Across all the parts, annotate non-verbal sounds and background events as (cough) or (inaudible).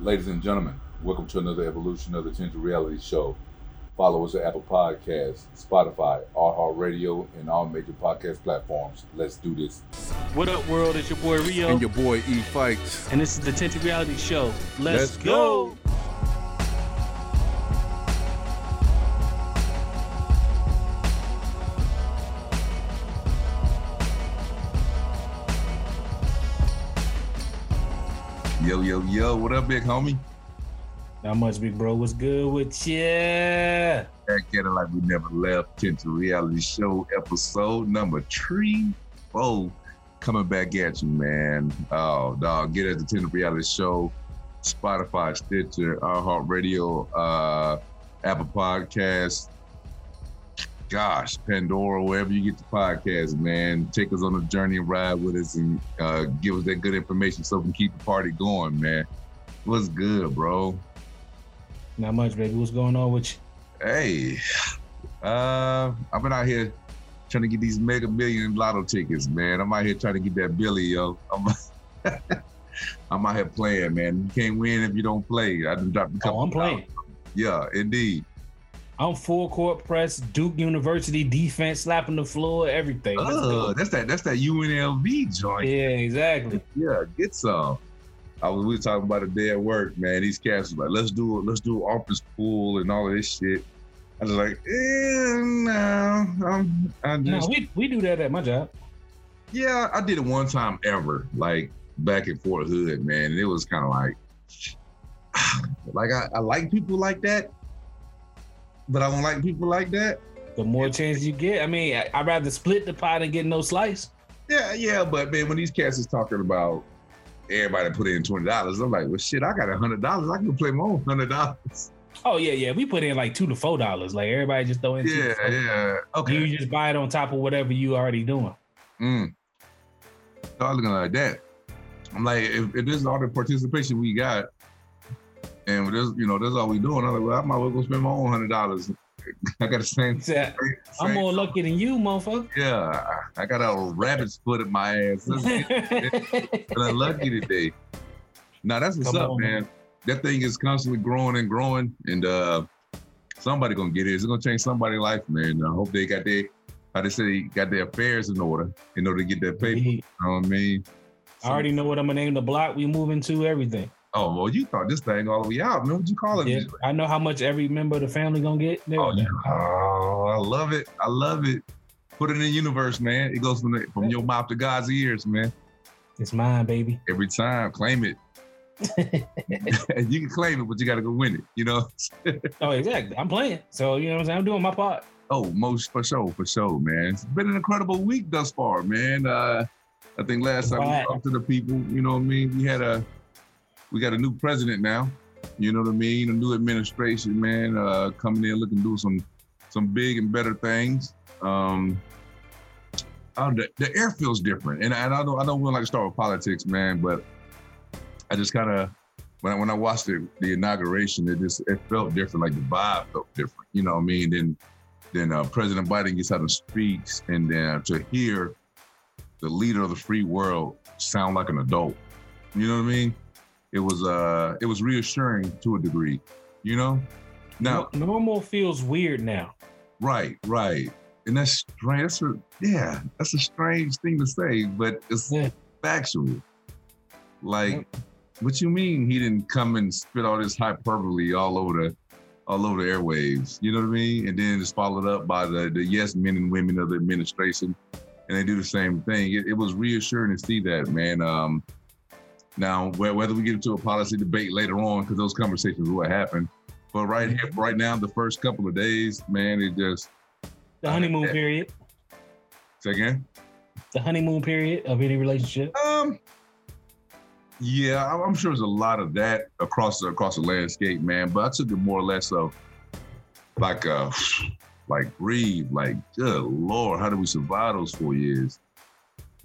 Ladies and gentlemen, welcome to another evolution of the Tinted Reality Show. Follow us at Apple Podcasts, Spotify, iHeartRadio, and all major podcast platforms. Let's do this. What up, world? It's your boy Rio, And your boy E Fikes. and this is the Tinted Reality Show. Let's, Let's go. go. Yo, what up, big homie? Not much, big bro. What's good with you? Back at it like we never left. Tinted Reality Show episode number three, four. Coming back at you, man. Oh, dog, get at the Tinted Reality Show. Spotify, Stitcher, iHeartRadio, uh, Apple Podcasts, gosh, Pandora, wherever you get the podcast, man. Take us on a journey and ride with us and uh, give us that good information so we can keep the party going, man. What's good, bro? Not much, baby. What's going on with you? Hey, uh, I've been out here trying to get these mega million lotto tickets, man. I'm out here trying to get that Billy, yo. I'm, (laughs) I'm out here playing, man. You can't win if you don't play. I done dropped a couple. Oh, I'm playing. Yeah, indeed. I'm full court press, Duke University defense, slapping the floor, everything. Oh, that's that. That's that UNLV joint. Yeah, exactly. Yeah, get some. I was we were talking about a day at work, man. These cats was like, let's do it, let's do office pool and all of this shit. I was like, eh, no, I'm, I No, just, we, we do that at my job. yeah, I did it one time ever, like back in Fort Hood, man. And it was kind of like, (sighs) like I, I like people like that, but I don't like people like that. The more chances you get, I mean, I, I'd rather split the pot and get no slice. Yeah, yeah, but man, when these cats is talking about everybody put in twenty dollars, I'm like, well, shit, I got a hundred dollars. I can play my own hundred dollars. Oh yeah, yeah. We put in like two to four dollars. Like everybody just throw in. Yeah, yeah. Okay. You just buy it on top of whatever you already doing. Mm. Was looking like that. I'm like, if, if this is all the participation we got, and this, you know, that's all we doing, I'm like, well, I might as well go spend my own hundred dollars. (laughs) I got the same. Said, I'm more lucky than you, motherfucker. Yeah, I got a rabbit's foot in my ass. and I'm lucky today. Now that's what's Come up, on, man. That thing is constantly growing and growing, and uh somebody gonna get it. It's gonna change somebody's life, man. I hope they got their, how they say, got their affairs in order in order to get that paper. You know what I mean? I already know what I'm gonna name the block we moving to. Everything. Oh well, you thought this thing all the way out, man. What you call it? Yeah, I know how much every member of the family gonna get. Oh, oh, I love it. I love it. Put it in the universe, man. It goes from the, from your mouth to God's ears, man. It's mine, baby. Every time, claim it. (laughs) you can claim it, but you got to go win it. You know. (laughs) Oh, exactly. I'm playing. So you know what I'm saying. I'm doing my part. Oh, most for sure, for sure, man. It's been an incredible week thus far, man. Uh, I think last time we talked to the people, you know what I mean. We had a, we got a new president now. You know what I mean. A new administration, man, uh, coming in looking to do some, some big and better things. Um, oh, the, the air feels different, and, and I don't, I don't really like to start with politics, man, but I just kind of. When I, when I watched the, the inauguration, it just it felt different. Like the vibe felt different. You know what I mean? Then then uh, President Biden gets out and speaks, and then to hear the leader of the free world sound like an adult, you know what I mean? It was uh, it was reassuring to a degree, you know. Now, normal feels weird now. right, right, and that's strange. That's a yeah, that's a strange thing to say, but it's Yeah. factual. Like, what you mean he didn't come and spit all this hyperbole all over the all over the airwaves? You know what I mean? And then it's followed up by the the yes men and women of the administration, and they do the same thing. It, it was reassuring to see that, man. Um, now, whether we get into a policy debate later on, because those conversations will happen, but right here, right now, the first couple of days, man, it just The honeymoon period. say again. The honeymoon period of any relationship. Um, yeah, I'm sure there's a lot of that across the across the landscape, man. But I took it more or less of like a like breathe, like good lord, how do we survive those four years?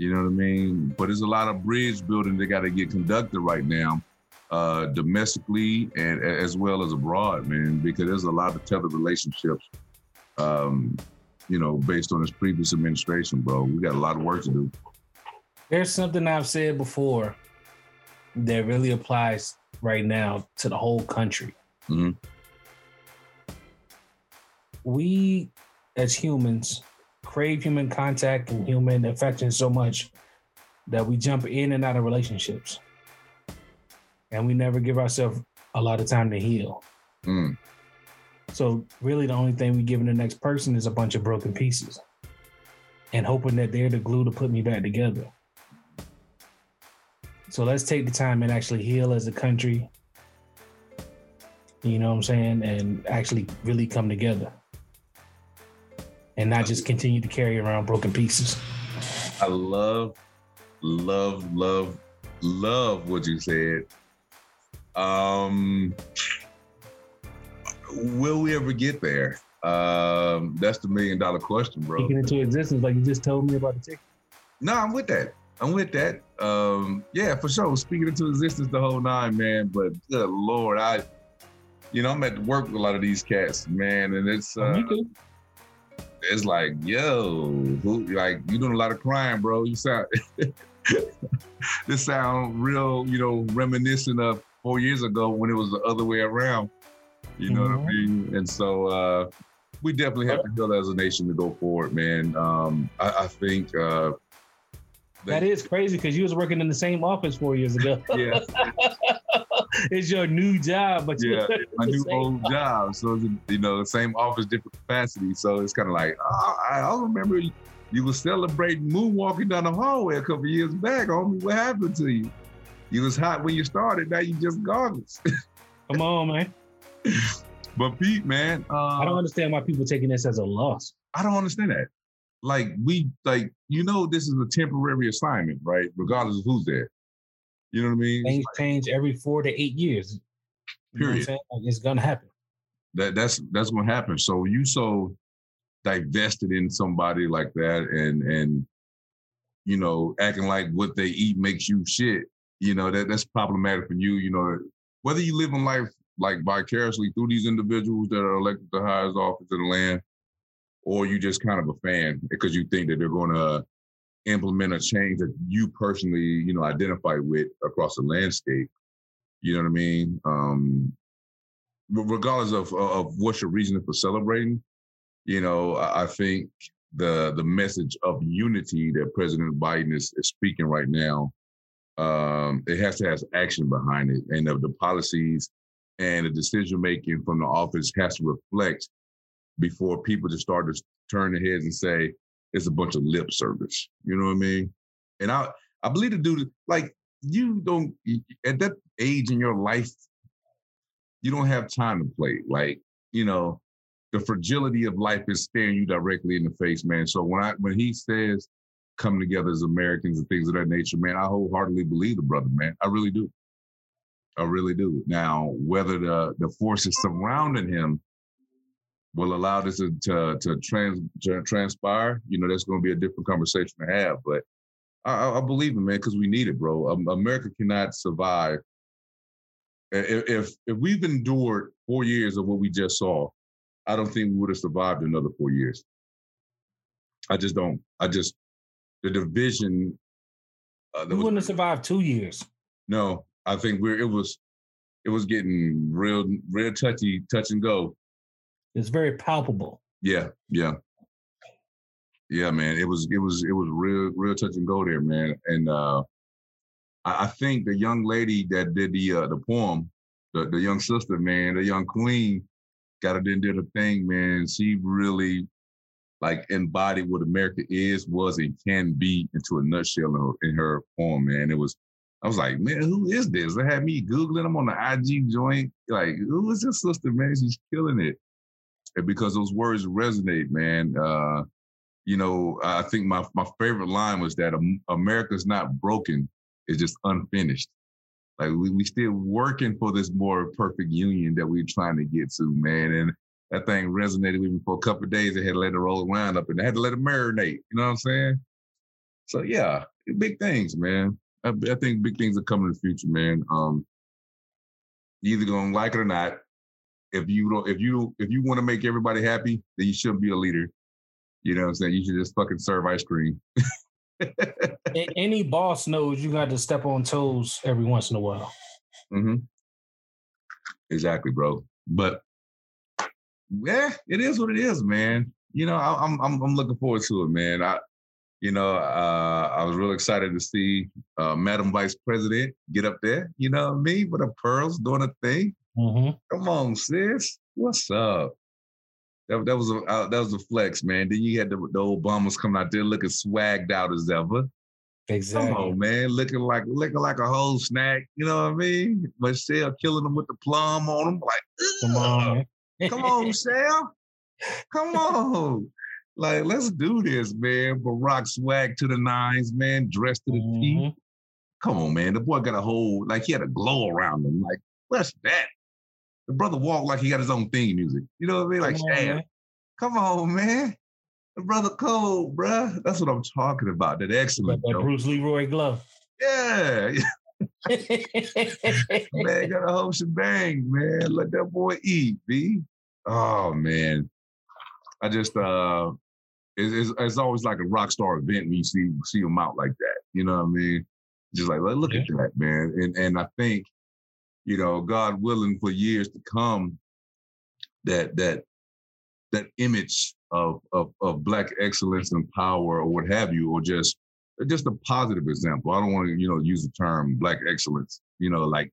You know what I mean? But there's a lot of bridge building that got to get conducted right now, uh, domestically and as well as abroad, man, because there's a lot of tethered relationships, um, you know, based on this previous administration, bro. We got a lot of work to do. There's something I've said before that really applies right now to the whole country. Mhm. We, as humans, crave human contact and human affection so much that we jump in and out of relationships, and we never give ourselves a lot of time to heal. Mm. So really, the only thing we giving the next person is a bunch of broken pieces, and hoping that they're the glue to put me back together. So let's take the time and actually heal as a country. You know what I'm saying, and actually really come together, and not just continue to carry around broken pieces. I love, love, love, love what you said. Um, will we ever get there? Um, that's the million dollar question, bro. Speaking into existence, like you just told me about the ticket. No, I'm with that. I'm with that. Um, yeah, for sure. Speaking into existence the whole nine, man. But good lord, I, you know, I'm at work with a lot of these cats, man, and it's uh, Me too. It's like, yo, who, like you doing a lot of crying, bro. You sound, (laughs) this sound real, you know, reminiscent of four years ago when it was the other way around. You know what I Mhm. mean? And so uh, we definitely have to build as a nation to go forward, man. Um, I, I think uh, That is crazy because you was working in the same office four years ago. (laughs) yeah, (laughs) (laughs) it's your new job, but Yeah, you're my (laughs) new old job. So it's, you know, the same office, different capacity. So it's kind of like, oh, I, I remember you, you was celebrating moonwalking down the hallway a couple years back, homie. What happened to you? You was hot when you started. Now you just garbage. (laughs) Come on, man. but Pete, man, uh, I don't understand why people taking this as a loss. I don't understand that. Like we, like you know, this is a temporary assignment, right? Regardless of who's there. You know what I mean? Things change every four to eight years. You know what I'm Period. saying? Like, it's gonna happen. that that's that's gonna happen. So you so divested in somebody like that and and you know acting like what they eat makes you shit. You know that that's problematic for you. You know whether you live in life like vicariously through these individuals that are elected to highest office in the land, or you just kind of a fan because you think that they're going to implement a change that you personally you know identify with across the landscape. You know what I mean? Um, regardless of of what's your reason for celebrating, you know, I I think the the message of unity that President Biden is, is speaking right now, um, it has to have action behind it, and of the policies and the decision making from the office has to reflect before people just start to turn their heads and say it's a bunch of lip service. You know what I mean? And I I believe the dude like you don't at that age in your life you don't have time to play. Like, you know, the fragility of life is staring you directly in the face, man. So when I when he says come together as Americans and things of that nature, man, I wholeheartedly believe the brother, man. I really do. I really do. Now, whether the the forces surrounding him will allow this to to, to, trans, to transpire, you know, that's going to be a different conversation to have. But I, I- believe it, man, because we need it, bro. Um, America cannot survive if, if if we've endured four years of what we just saw, I don't think we would have survived another four years. I just don't. I just the division. Uh, We wouldn't have survived two years. no, I think we're it was it was getting real real touchy, touch and go. It's very palpable. Yeah, yeah, yeah, man. It was it was it was real real touch and go there, man. And uh, I, I think the young lady that did the uh, the poem, the the young sister, man, the young queen, got it did a thing, man. She really like embodied what America is, was, and can be into a nutshell in her, in her poem, man. It was. I was like, man, who is this? They had me googling them on the IG joint. Like, who is this sister, man? She's killing it because those words resonate, man. Uh, you know, I think my my favorite line was that America's not broken; it's just unfinished. Like we we still working for this more perfect union that we're trying to get to, man. And that thing resonated with me for a couple of days. I had to let it roll around up, and I had to let it marinate. You know what I'm saying? So yeah, big things, man. I, I think big things are coming in the future, man. Um, either gonna like it or not if you don't if you if you want to make everybody happy, then you shouldn't be a leader. You know what I'm saying? You should just fucking serve ice cream. (laughs) Any boss knows you got to step on toes every once in a while. hmm Exactly, bro. But yeah, it is what it is, man. You know, I, I'm I'm I'm looking forward to it, man. I you know, uh, I was real excited to see uh, Madam Vice President get up there. You know what I mean? With the pearls doing a thing. Mm-hmm. Come on, sis. What's up? That, that was a uh, that was a flex, man. Then you had the, the Obamas coming out there looking swagged out as ever. Exactly. Come on, man, looking like looking like a whole snack. You know what I mean? Michelle killing them with the plum on them. Like, Come on. come (laughs) on, Michelle. Come on. Like, let's do this, man. Barack swag to the nines, man, dressed to the Mhm. T. Come on, man. The boy got a whole, like, he had a glow around him. Like, what's that? The brother walked like he got his own theme music. You know what I mean? Like, Come on, damn. man. Come on, man. The brother cold, bruh. That's what I'm talking about. That excellent. that. Bruce Leroy glove. Yeah. (laughs) (laughs) man, got a whole shebang, man. Let that boy eat, B. Oh man. I just uh it's, it's, it's always like a rock star event when you see see him out like that. You know what I mean? Just like look look at that, man. And and I think, you know, God willing for years to come, that that that image of of of black excellence and power or what have you, or just just a positive example. I don't want to, you know, use the term black excellence, you know, like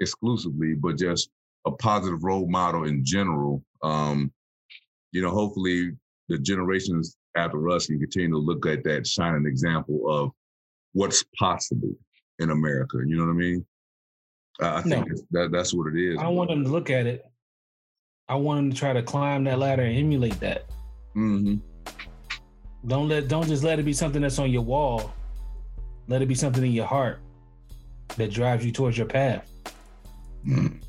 exclusively, but just a positive role model in general. Um, you know, hopefully the generations after us can continue to look at that shining example of what's possible in America. You know what I mean? I think No. that's- that, that's what it is. I don't want them to look at it. I want them to try to climb that ladder and emulate that. hmm Don't let don't just let it be something that's on your wall. Let it be something in your heart that drives you towards your path. Mm.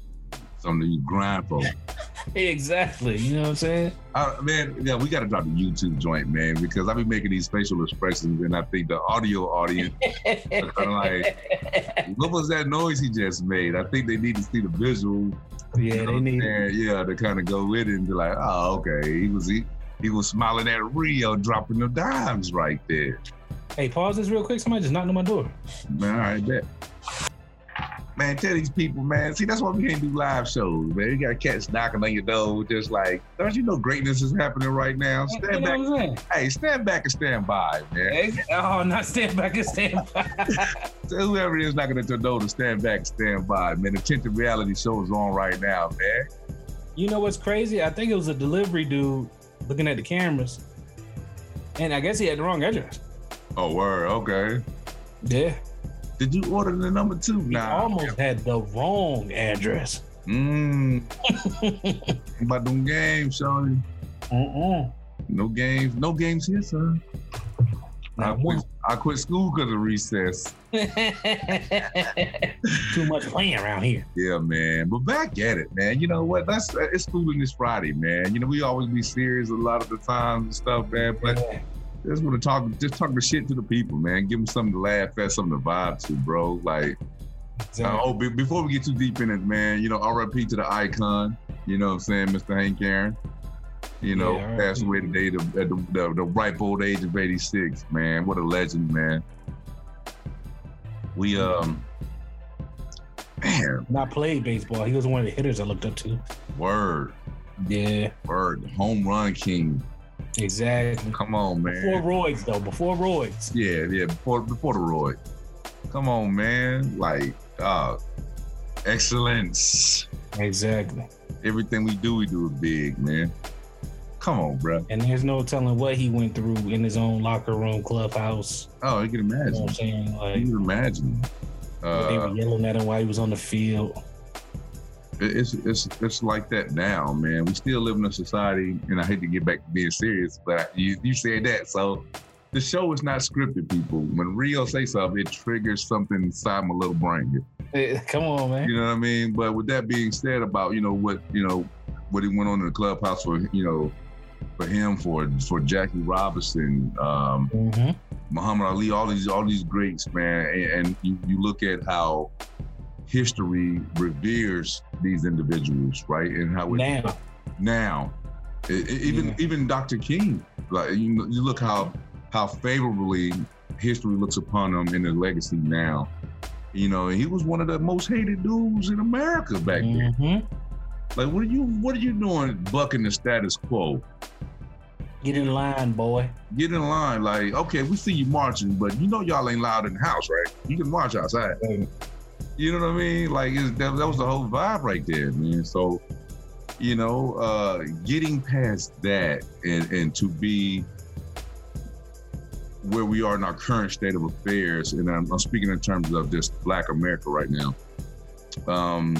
Something you grind for. (laughs) (laughs) Exactly. You know what I'm saying? Uh, man, yeah, we got to drop the YouTube joint, man, because I be making these facial expressions, and I think the audio audience, (laughs) like, what was that noise he just made? I think they need to see the visual. yeah, you know they need yeah, to kind of go with it and be like, oh, okay, he was he, he was smiling at Rio, dropping the dimes right there. Hey, pause this real quick. Somebody just knocked on my door. Man, all right, bet. Man, tell these people, man. See, that's why we can't do live shows, man. You got cats knocking on your door, just like, don't you know greatness is happening right now? You Stand know back, what I'm saying? hey, stand back and stand by, man. Hey, Oh, not stand back and stand by. (laughs) So whoever is knocking at your door to stand back and stand by, man. The Tinted Reality Show is on right now, man. you know what's crazy? I think it was a delivery dude looking at the cameras, and I guess he had the wrong address. Oh, word, okay. Yeah, Did you order the number two? he Nah. almost had the wrong address. Mmm. (laughs) about them games, Shawty. Mm-mm. No games, no games here, son. I quit. I quit school because of recess. (laughs) Too much playing around here. Yeah, man. But back at it, man. You know what? That's uh, it's schooling this Friday, man. You know, we always be serious a lot of the time and stuff, man. But Yeah. Just want to talk, just talk the shit to the people, man. Give them something to laugh at, something to vibe to, bro. Like, uh, oh, be, before we get too deep in it, man, you know, RIP to the icon, you know what I'm saying, Mr. Hank Aaron. You know, Yeah, passed away today the, at the, the, the ripe old age of 86, man. What a legend, man. We, um, man, Not played baseball. He was one of the hitters I looked up to. word, Yeah, word, home run king. Exactly. Come on, man. Before roids, though. Before roids. Yeah, yeah, before before the Roy. Come on, man. Like, uh, excellence. Exactly. Everything we do, we do it big, man. Come on, bro. And there's no telling what he went through in his own locker room, clubhouse. Oh, you can You know imagine. what I'm saying? You Like, can imagine. they Uh, were yelling at him while he was on the field. It- it's it's it's like that now, man. We still live in a society, and I hate to get back to being serious, but you you said that, so the show is not scripted, people. When Rio say something, it triggers something inside my little brain. Come on, man. You know what I mean? But with that being said, about you know what you know what he went on in the clubhouse for you know for him for for Jackie Robinson, um, hmm Muhammad Ali, all these all these greats, man, and, and you, you look at how history reveres these individuals, right? And how it, Now, now E- e- even Yeah. even Dr. King, like you, you look how how favorably history looks upon him in his legacy now. You know, he was one of the most hated dudes in America back then. Mm-hmm. Like, what are you what are you doing bucking the status quo? Get in line, boy. Get in line. Like, okay, we see you marching, but you know y'all ain't loud in the house, right? You can march outside. You know what I mean? Like it's, that, that was the whole vibe right there, man. So, you know, uh, getting past that and, and to be where we are in our current state of affairs, and I'm, I'm speaking in terms of just Black America right now. Um,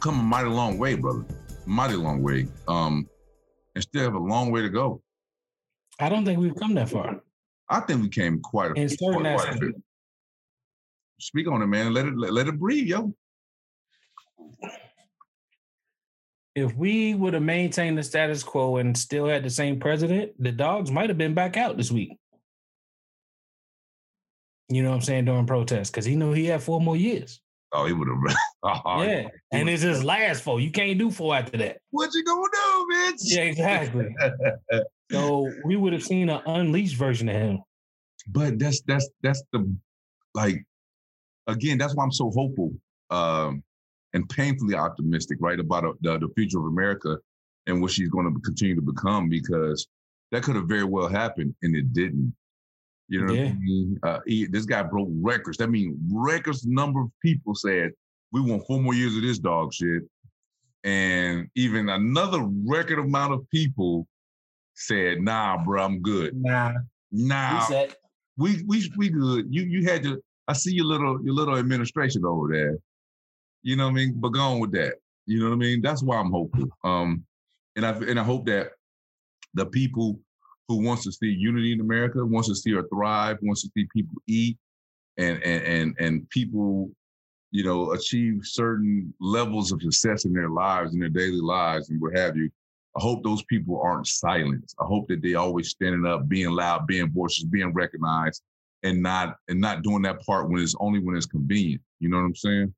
come a mighty long way, brother. Mighty long way. Um, and still have a long way to go. I don't think we've come that far. I think we came quite a, In certain quite, quite a bit. Speak on it, man. Let it let, let it breathe, yo. If we would have maintained the status quo and still had the same president, the dogs might have been back out this week. You know what I'm saying during protests because he knew he had four more years. Oh, he would have. (laughs) oh, yeah, and it's his last four. You can't do four after that. What you gonna do, bitch? Yeah, exactly. (laughs) so we would have seen an unleashed version of him. but that's that's that's the like again that's why i'm so hopeful um and painfully optimistic right about uh, the, the future of america and what she's going to continue to become because that could have very well happened and it didn't you know what Yeah. I mean? Uh, he, this guy broke records. That means records number of people said we want four more years of this dog shit, and even another record amount of people said, "Nah, bro, I'm good. Nah, Nah, we we we good. You you had to. I see your little your little administration over there. You know what I mean? But go on with that. You know what I mean? That's why I'm hopeful. Um, and I and I hope that the people who wants to see unity in America, wants to see her thrive, wants to see people eat, and and and and people, you know, achieve certain levels of success in their lives, in their daily lives, and what have you. I hope those people aren't silenced. I hope that they always standing up, being loud, being voices, being recognized, and not and not doing that part when it's only when it's convenient. You know what I'm saying?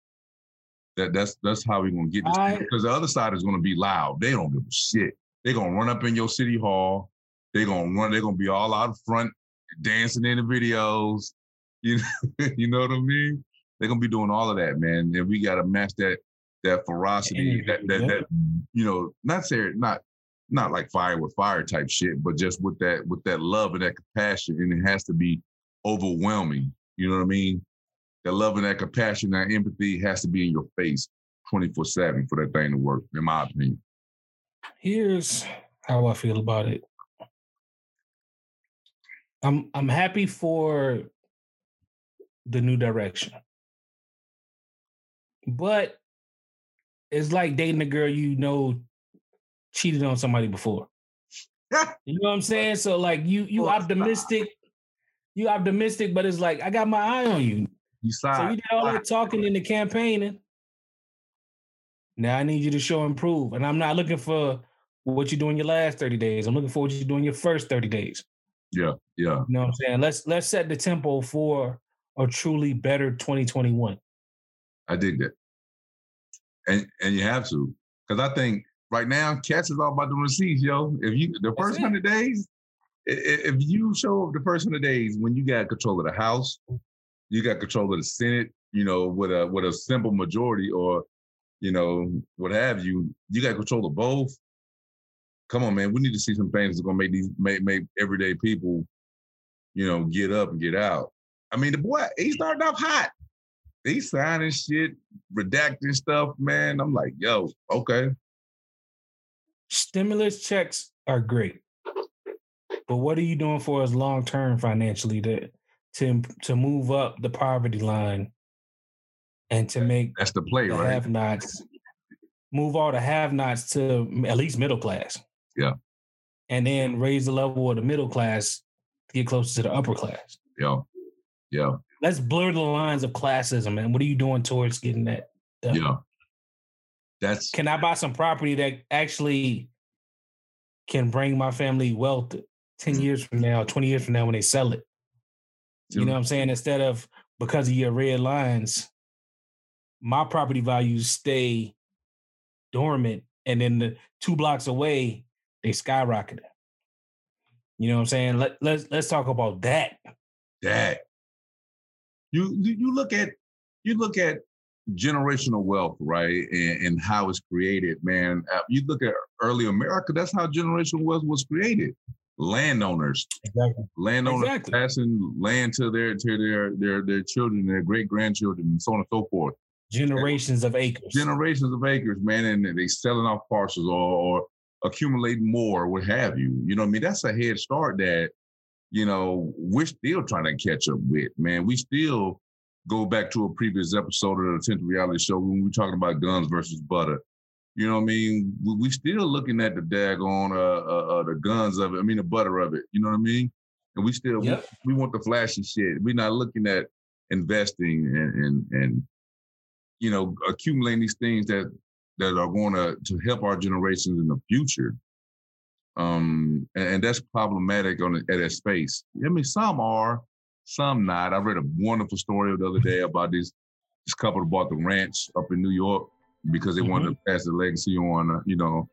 That that's that's how we're gonna get this I- because the other side is gonna be loud. They don't give a shit. They're gonna run up in your city hall. They're gonna run. They're gonna be all out front, dancing in the videos. (laughs) You know, you know what I mean? They're gonna be doing all of that, man. And we gotta match that that ferocity, that that, Yeah. that you know, not say not not like fire with fire type shit, but just with that with that love and that compassion, and it has to be overwhelming. You know what I mean? That love and that compassion, that empathy has to be in your face, twenty four seven for that thing to work. In my opinion. here's how I feel about it. I'm I'm happy for the new direction. But it's like dating a girl you know cheated on somebody before. (laughs) You know what I'm saying? So like you you optimistic, you optimistic, but it's like I got my eye on you. You So you did all that talking in the campaigning. Now I need you to show and prove. And I'm not looking for what you do in your last 30 days. I'm looking for what you do in your first 30 days. yeah, yeah. You know what I'm saying? Let's let's set the tempo for a truly better 2021. I dig that. And and you have to. Because I think right now, cats is all about the receipts, yo. If you the first hundred days, if you show up the first hundred days when you got control of the House, you got control of the Senate, you know, with a with a simple majority or you know, what have you, you got control of both. Come on, man. We need to see some things that's gonna make these make make everyday people, you know, get up and get out. I mean, the boy, he started off hot. He's signing shit, redacting stuff, man. I'm like, yo, okay. Stimulus checks are great. But what are you doing for us long term financially to to to move up the poverty line and to make That's the play, the right? have nots, move all the have nots to at least middle class. Yeah. And then raise the level of the middle class to get closer to the upper class. Yeah. Yeah. Let's blur the lines of classism, man. What are you doing towards getting that? done? Yeah. That's Can I buy some property that actually can bring my family wealth 10 years from now, 20 years from now when they sell it? You know what I'm saying? Instead of because of your red lines, my property values stay dormant, and then the two blocks away they skyrocketed. You know what I'm saying? Let let's let's talk about that. that. You you you look at you look at generational wealth, right, and, and how it's created, man. Uh, you look at early America, that's how generational wealth was created. Landowners, Exactly. landowners Exactly. passing land to their to their their their children, their great grandchildren, and so on and so forth. Generations of acres. Generations of acres, man, and they selling off parcels or, or accumulating more, what have you. You know what I mean? That's a head start that, you know, we're still trying to catch up with, man. We still go back to a previous episode of the Tinted Reality Show when we were talking about guns versus butter. You know what I mean? We, we still looking at the daggone uh, uh, uh, the guns of it. I mean, the butter of it. You know what I mean? And we still Yep. we, we want the flashy shit. We're not looking at investing and and and you know accumulating these things that that are going to to help our generations in the future. Um, and, and that's problematic on the, at that space. I mean, some are, some not. I read a wonderful story the other day about this this couple that bought the ranch up in New York because they want to pass the legacy on, uh, you know,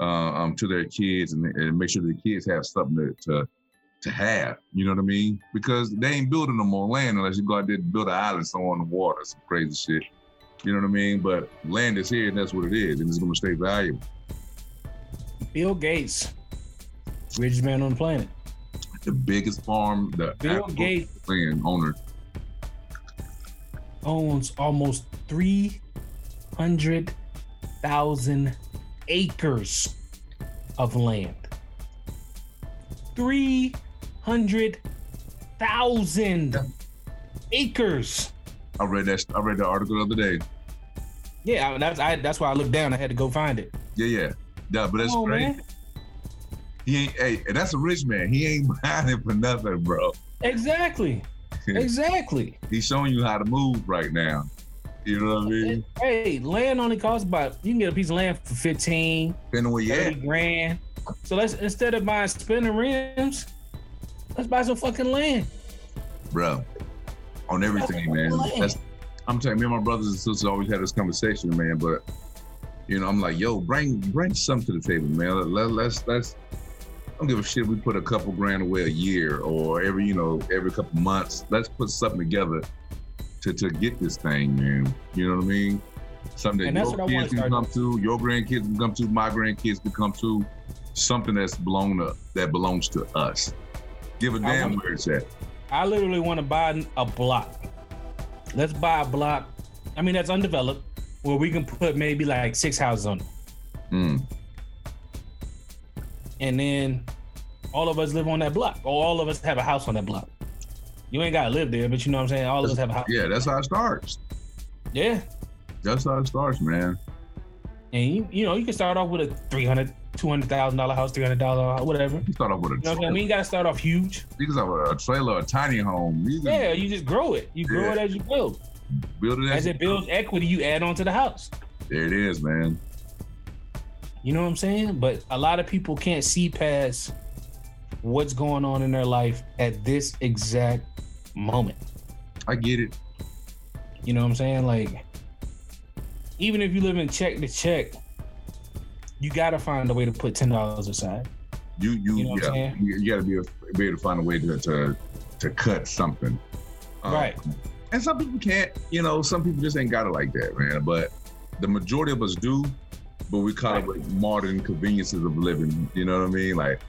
uh, um, to their kids and, and make sure the kids have something to, to to have. You know what I mean? Because they ain't building no more land unless you go out there and build an island somewhere on the water, some crazy shit. You know what I mean? But land is here and that's what it is, and it's gonna stay valuable. Bill Gates, richest man on the planet. The biggest farm, the Bill Gates land owner. owns almost 300,000 acres of land. 300,000 acres. I read that. I read that article the other day. Yeah, that's I, that's why I looked down. I had to go find it. Yeah, yeah, yeah. But that's great. man. He ain't. Hey, and that's a rich man. He ain't (laughs) buying it for nothing, bro. Exactly. (laughs) Exactly. He's showing you how to move right now. You know what I mean? Hey, land only costs about you can get a piece of land for 15, Depending where you 30 at. grand. So let's instead of buying spinning rims, let's buy some fucking land. bro. On everything, man. That's, I'm telling you, me and my brothers and sisters always had this conversation, man. But you know, I'm like, yo, bring bring something to the table, man. Let, let's let's. I don't give a shit. We put a couple grand away a year or every, you know, every couple months. Let's put something together to to get this thing, man. You know what I mean? Something that your kids can come to, your grandkids can come to, my grandkids can come to. Something that's blown up, that belongs to us. Give a damn wanna- where it's at. I literally want to buy a block. Let's buy a block. I mean, that's undeveloped, where we can put maybe like six houses on it, Mm. and then all of us live on that block, or all of us have a house on that block. You ain't gotta live there, but you know what I'm saying. All of us have a house. Yeah, that's how it starts. Yeah, That's how it starts, man. and you, you know you can start off with a 300 200 thousand dollar house, three hundred dollar whatever. You start off with a You know what I'm saying? trailer. We ain't gotta start off huge. You can start with a trailer, a tiny home. You Yeah, you just grow it. You grow Yeah. it as you build. build it As it builds equity, you add on to the house. There it is, man. You know what I'm saying? But a lot of people can't see past what's going on in their life at this exact moment. I get it. You know what I'm saying? Like, even if you live in check to check, you gotta find a way to put ten dollars aside. You you, You know yeah. You, you got to be, a- be able to find a way to to, to cut something. Um, Right. And some people can't. You know, some people just ain't got it like that, man. But the majority of us do. But we call it like modern conveniences of living. You know what I mean? Like,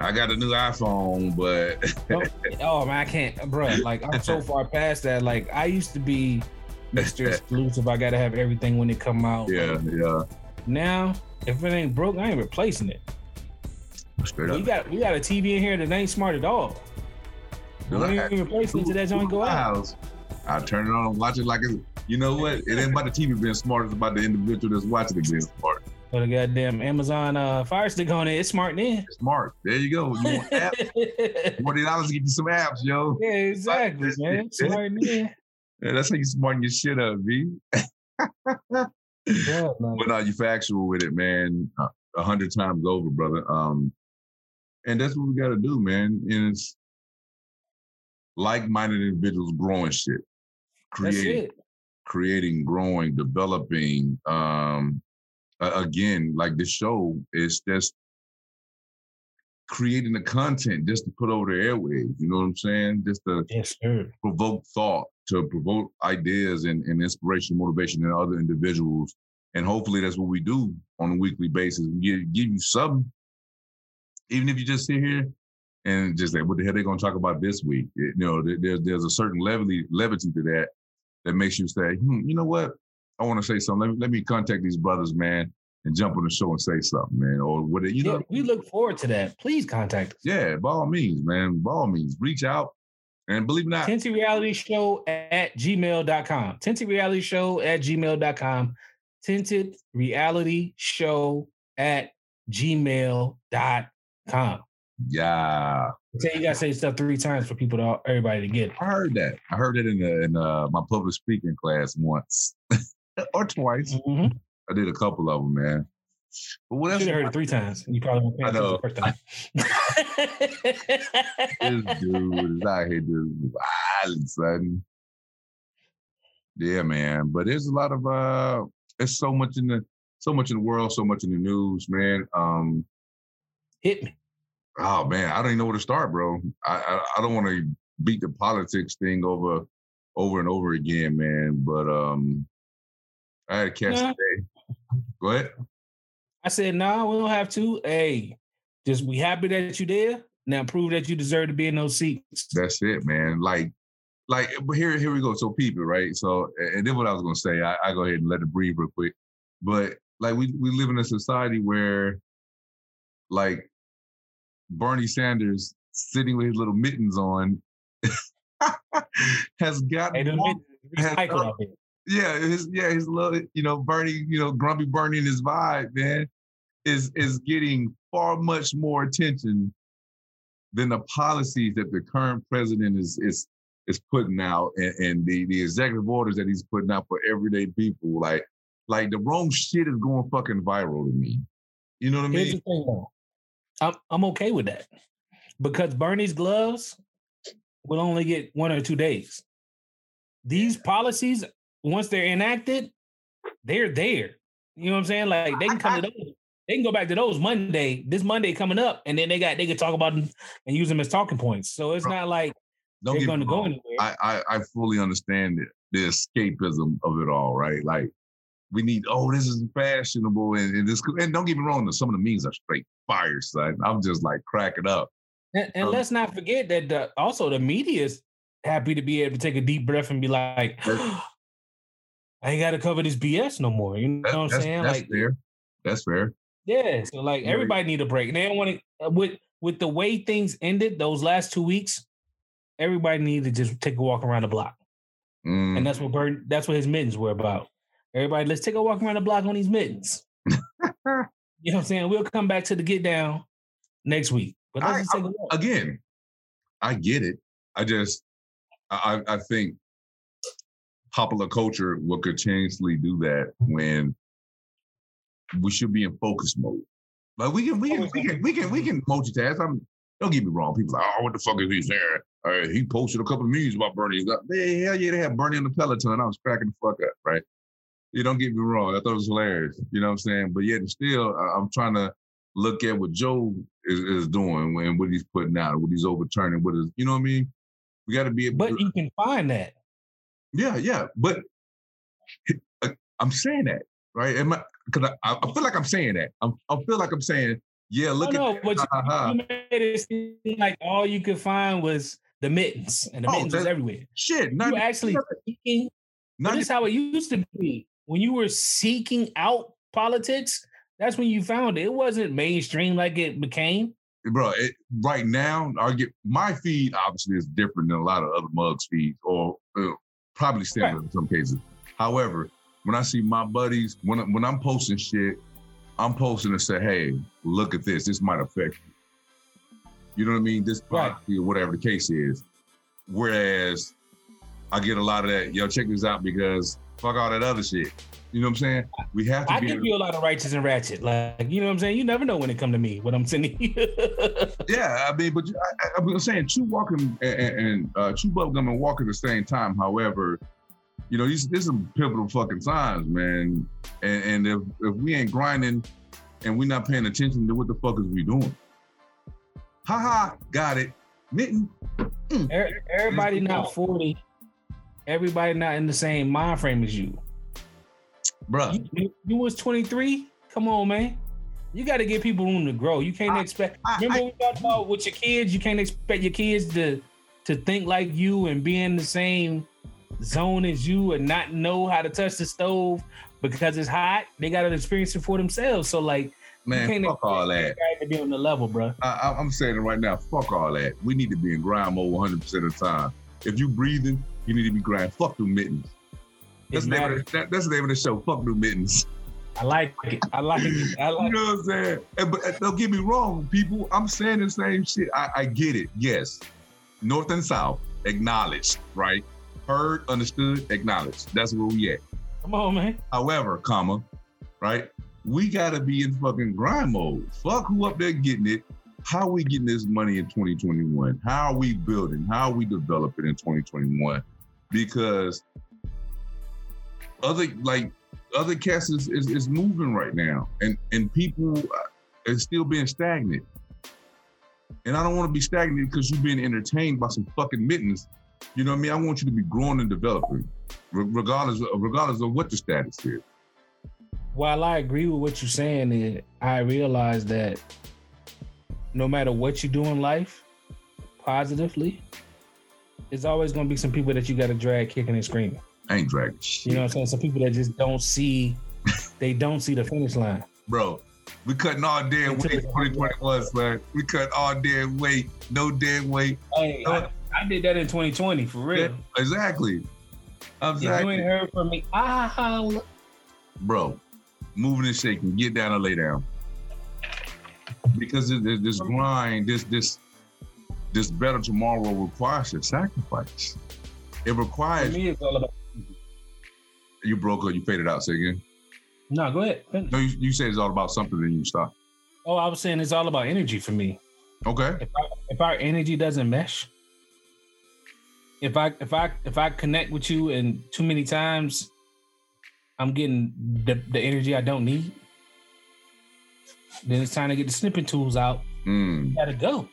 I got a new iPhone, but Oh, oh man, I can't, bro. Like I'm so far past that. Like I used to be Mr. Exclusive. I gotta have everything when it come out. yeah, yeah. Now, if it ain't broke, I ain't replacing it. Straight We up. got we got a TV in here that ain't smart at all. We ain't even replace it that joint go out. I turn it on and watch it like it's, you know what? It ain't about the TV being smart, it's about the individual that's watching it being smart. Put a goddamn Amazon uh, Fire Stick on it. It's smart then. Smart. There you go. You? (laughs) Forty dollars to get you some apps, yo. yeah, exactly, man. Smart then. (laughs) Yeah, that's how you smarten your shit up, V. (laughs) Yeah, man. But uh, you factual with it, man. uh, A hundred times over, brother. Um, and that's what we got to do, man. And it's like-minded individuals growing shit, That's creating, it. creating, growing, developing. Um, a- again, like the show is just creating the content just to put over the airwaves. You know what I'm saying? Just to Yes, provoke thought, to provoke ideas and, and inspiration, motivation in other individuals. And hopefully that's what we do on a weekly basis. We give, give you some, even if you just sit here and just like, what the hell they gonna talk about this week? It, you know, there's there's a certain levity levity to that that makes you say, hmm, you know what? I want to say something. Let me, let me contact these brothers, man, and jump on the show and say something, man. Or what you Yeah, know? we look forward to that. Please contact us. Yeah, by all means, man. By all means, reach out. And believe it or not, Tinted Reality Show at gmail.com. Tinted Reality Show at gmail.com. Tinted Reality Show at gmail.com. yeah. Say you gotta say stuff three times for people to everybody to get it. I heard that. I heard it in the, in uh, my public speaking class once (laughs) (laughs) or twice. Mhm. I did a couple of them, man. But what You else? should have heard it three times. You probably won't pay I attention know. the first time. (laughs) this dude is out here doing violence, son. Yeah, man. But there's a lot of uh there's so much in the so much in the world, so much in the news, man. Um Hit me. oh man, I don't even know where to start, bro. I I, I don't want to beat the politics thing over over and over again, man. But um I had a catch Nah. today. Go ahead. I said, no, nah, we don't have to. Hey, just we happy that you there. Now prove that you deserve to be in those seats. That's it, man. Like, like, but here, here we go. So people, right? So, and then what I was gonna say, I, I go ahead and let it breathe real quick. But like, we we live in a society where, like, Bernie Sanders sitting with his little mittens on, (laughs) has got Hey, them more- bitches recycled out there. yeah, his yeah, his little, you know, Bernie, you know, grumpy Bernie and his vibe, man, is is getting far much more attention than the policies that the current president is is is putting out and, and the the executive orders that he's putting out for everyday people. Like, like the wrong shit is going fucking viral to me. You know what I Here's the mean? thing, though. I'm I'm okay with that because Bernie's gloves will only get one or two days. These policies, once they're enacted, they're there. You know what I'm saying? Like they can come to (laughs) those. They can go back to those Monday, this Monday coming up, and then they got they can talk about them and use them as talking points. So it's Bro, not like Don't they're going to go anywhere. I, I I fully understand it, the escapism of it all, right? Like we need, oh, this is fashionable and, and this and don't get me wrong, some of the memes are straight fire, son. I'm just like cracking up. And, and let's not forget that the, also the media is happy to be able to take a deep breath and be like, (gasps) oh, I ain't got to cover this BS no more. You know That- what I'm that's, saying? that's Like, fair. That's fair. yeah. So like Yeah. everybody need a break. And they don't want to with with the way things ended those last two weeks. Everybody needed to just take a walk around the block, Mm, and that's what Burn. That's what his mittens were about. Everybody, let's take a walk around the block on these mittens. (laughs) you know what I'm saying? We'll come back to the get down next week. But I- just take a walk. again, I get it. I just I I think popular culture will continuously do that when we should be in focus mode. Like we can we can we can we can we can multitask. I'm don't get me wrong. People like, oh, what the fuck is he saying? Uh, he posted a couple of memes about Bernie. Like, hey, hell yeah, they had Bernie on the Peloton. I was cracking the fuck up, right? You don't get me wrong. I thought it was hilarious. You know what I'm saying? But yet and still, I'm trying to look at what Joe is, is doing and what he's putting out, what he's overturning, what is, you know what I mean? We got to be able But to, you can find that. Yeah, yeah. But uh, I'm saying that, right? Am I, cause I, I feel like I'm saying that. I'm, I feel like I'm saying, yeah, look no, at no, that. but you, ha. you made it seem like all you could find was the mittens, and the Oh, mittens was everywhere. Shit, You not, actually seeking. not This is how it used to be. When you were seeking out politics, that's when you found it. It wasn't mainstream like it became. bro. It, right now, I get my feed obviously is different than a lot of other mugs feeds, or uh, probably similar in some cases. However, when I see my buddies, when when I'm posting shit, I'm posting to say, hey, look at this. This might affect you. You know what I mean? This Right. or whatever the case is. Whereas I get a lot of that, yo, check this out because fuck all that other shit. You know what I'm saying? We have to I be. give you a lot of righteous and ratchet. Like, you know what I'm saying? You never know when it come to me, what I'm sending you. (laughs) Yeah, I mean, but I, was saying chew walking and, and, uh, chew bubblegum and walk at the same time. However, you know, these this some pivotal fucking signs, man. And, and if if we ain't grinding and we're not paying attention to what the fuck is we doing? Ha ha, got it. Mitten. Er- Everybody not 40. everybody not in the same mind frame as you. Bruh. You, you, was 23. Come on, man. You got to give people room to grow. You can't I- expect. I- remember I- we talked about with your kids. You can't expect your kids to to think like you and be in the same zone as you and not know how to touch the stove because it's hot. They got to experience it for themselves. So like, Man, fuck all that. to be on the level, bro. I, I'm saying it right now. Fuck all that. We need to be in grind mode 100 percent of the time. If you breathing, you need to be grind. Fuck them mittens. That's the, name of the, that, that's the name of the show. Fuck new mittens. I like it. I like it. I like. You know what I'm saying? And, but don't get me wrong, people. I'm saying the same shit. I, I get it. Yes, North and South acknowledged, right? Heard, understood, acknowledged. That's where we at. Come on, man. However, comma, right? We gotta be in fucking grind mode. Fuck who up there getting it. How we getting this money in 2021? How are we building? How are we developing in 2021? Because other like other cats is, is, is moving right now, and and people are still being stagnant. And I don't want to be stagnant because you're being entertained by some fucking mittens. You know what I mean? I want you to be growing and developing, regardless of, regardless of what your status is. While I agree with what you're saying, I realize that no matter what you do in life, positively, there's always going to be some people that you got to drag kicking and screaming. I ain't dragging shit, You know what I'm saying? Some people that just don't see, they don't see the finish line. bro. We cutting all dead weight. 2021, son. We cut all dead weight. No dead weight. Hey, I, I did that in 2020 for real. Exactly. If you ain't heard from me, ah, holla. bro, moving and shaking, get down and lay down. Because this, grind, this this this better tomorrow requires a sacrifice. It For requires me, it's all about. You broke or you faded out. Say again. No, go ahead. finish. No, you, you said it's all about something, then you stop. Oh, I was saying it's all about energy for me. Okay. if our, if our energy doesn't mesh if i if i if i connect with you and too many times i'm getting the, the energy i don't need then it's time to get the snipping tools out Mm. gotta go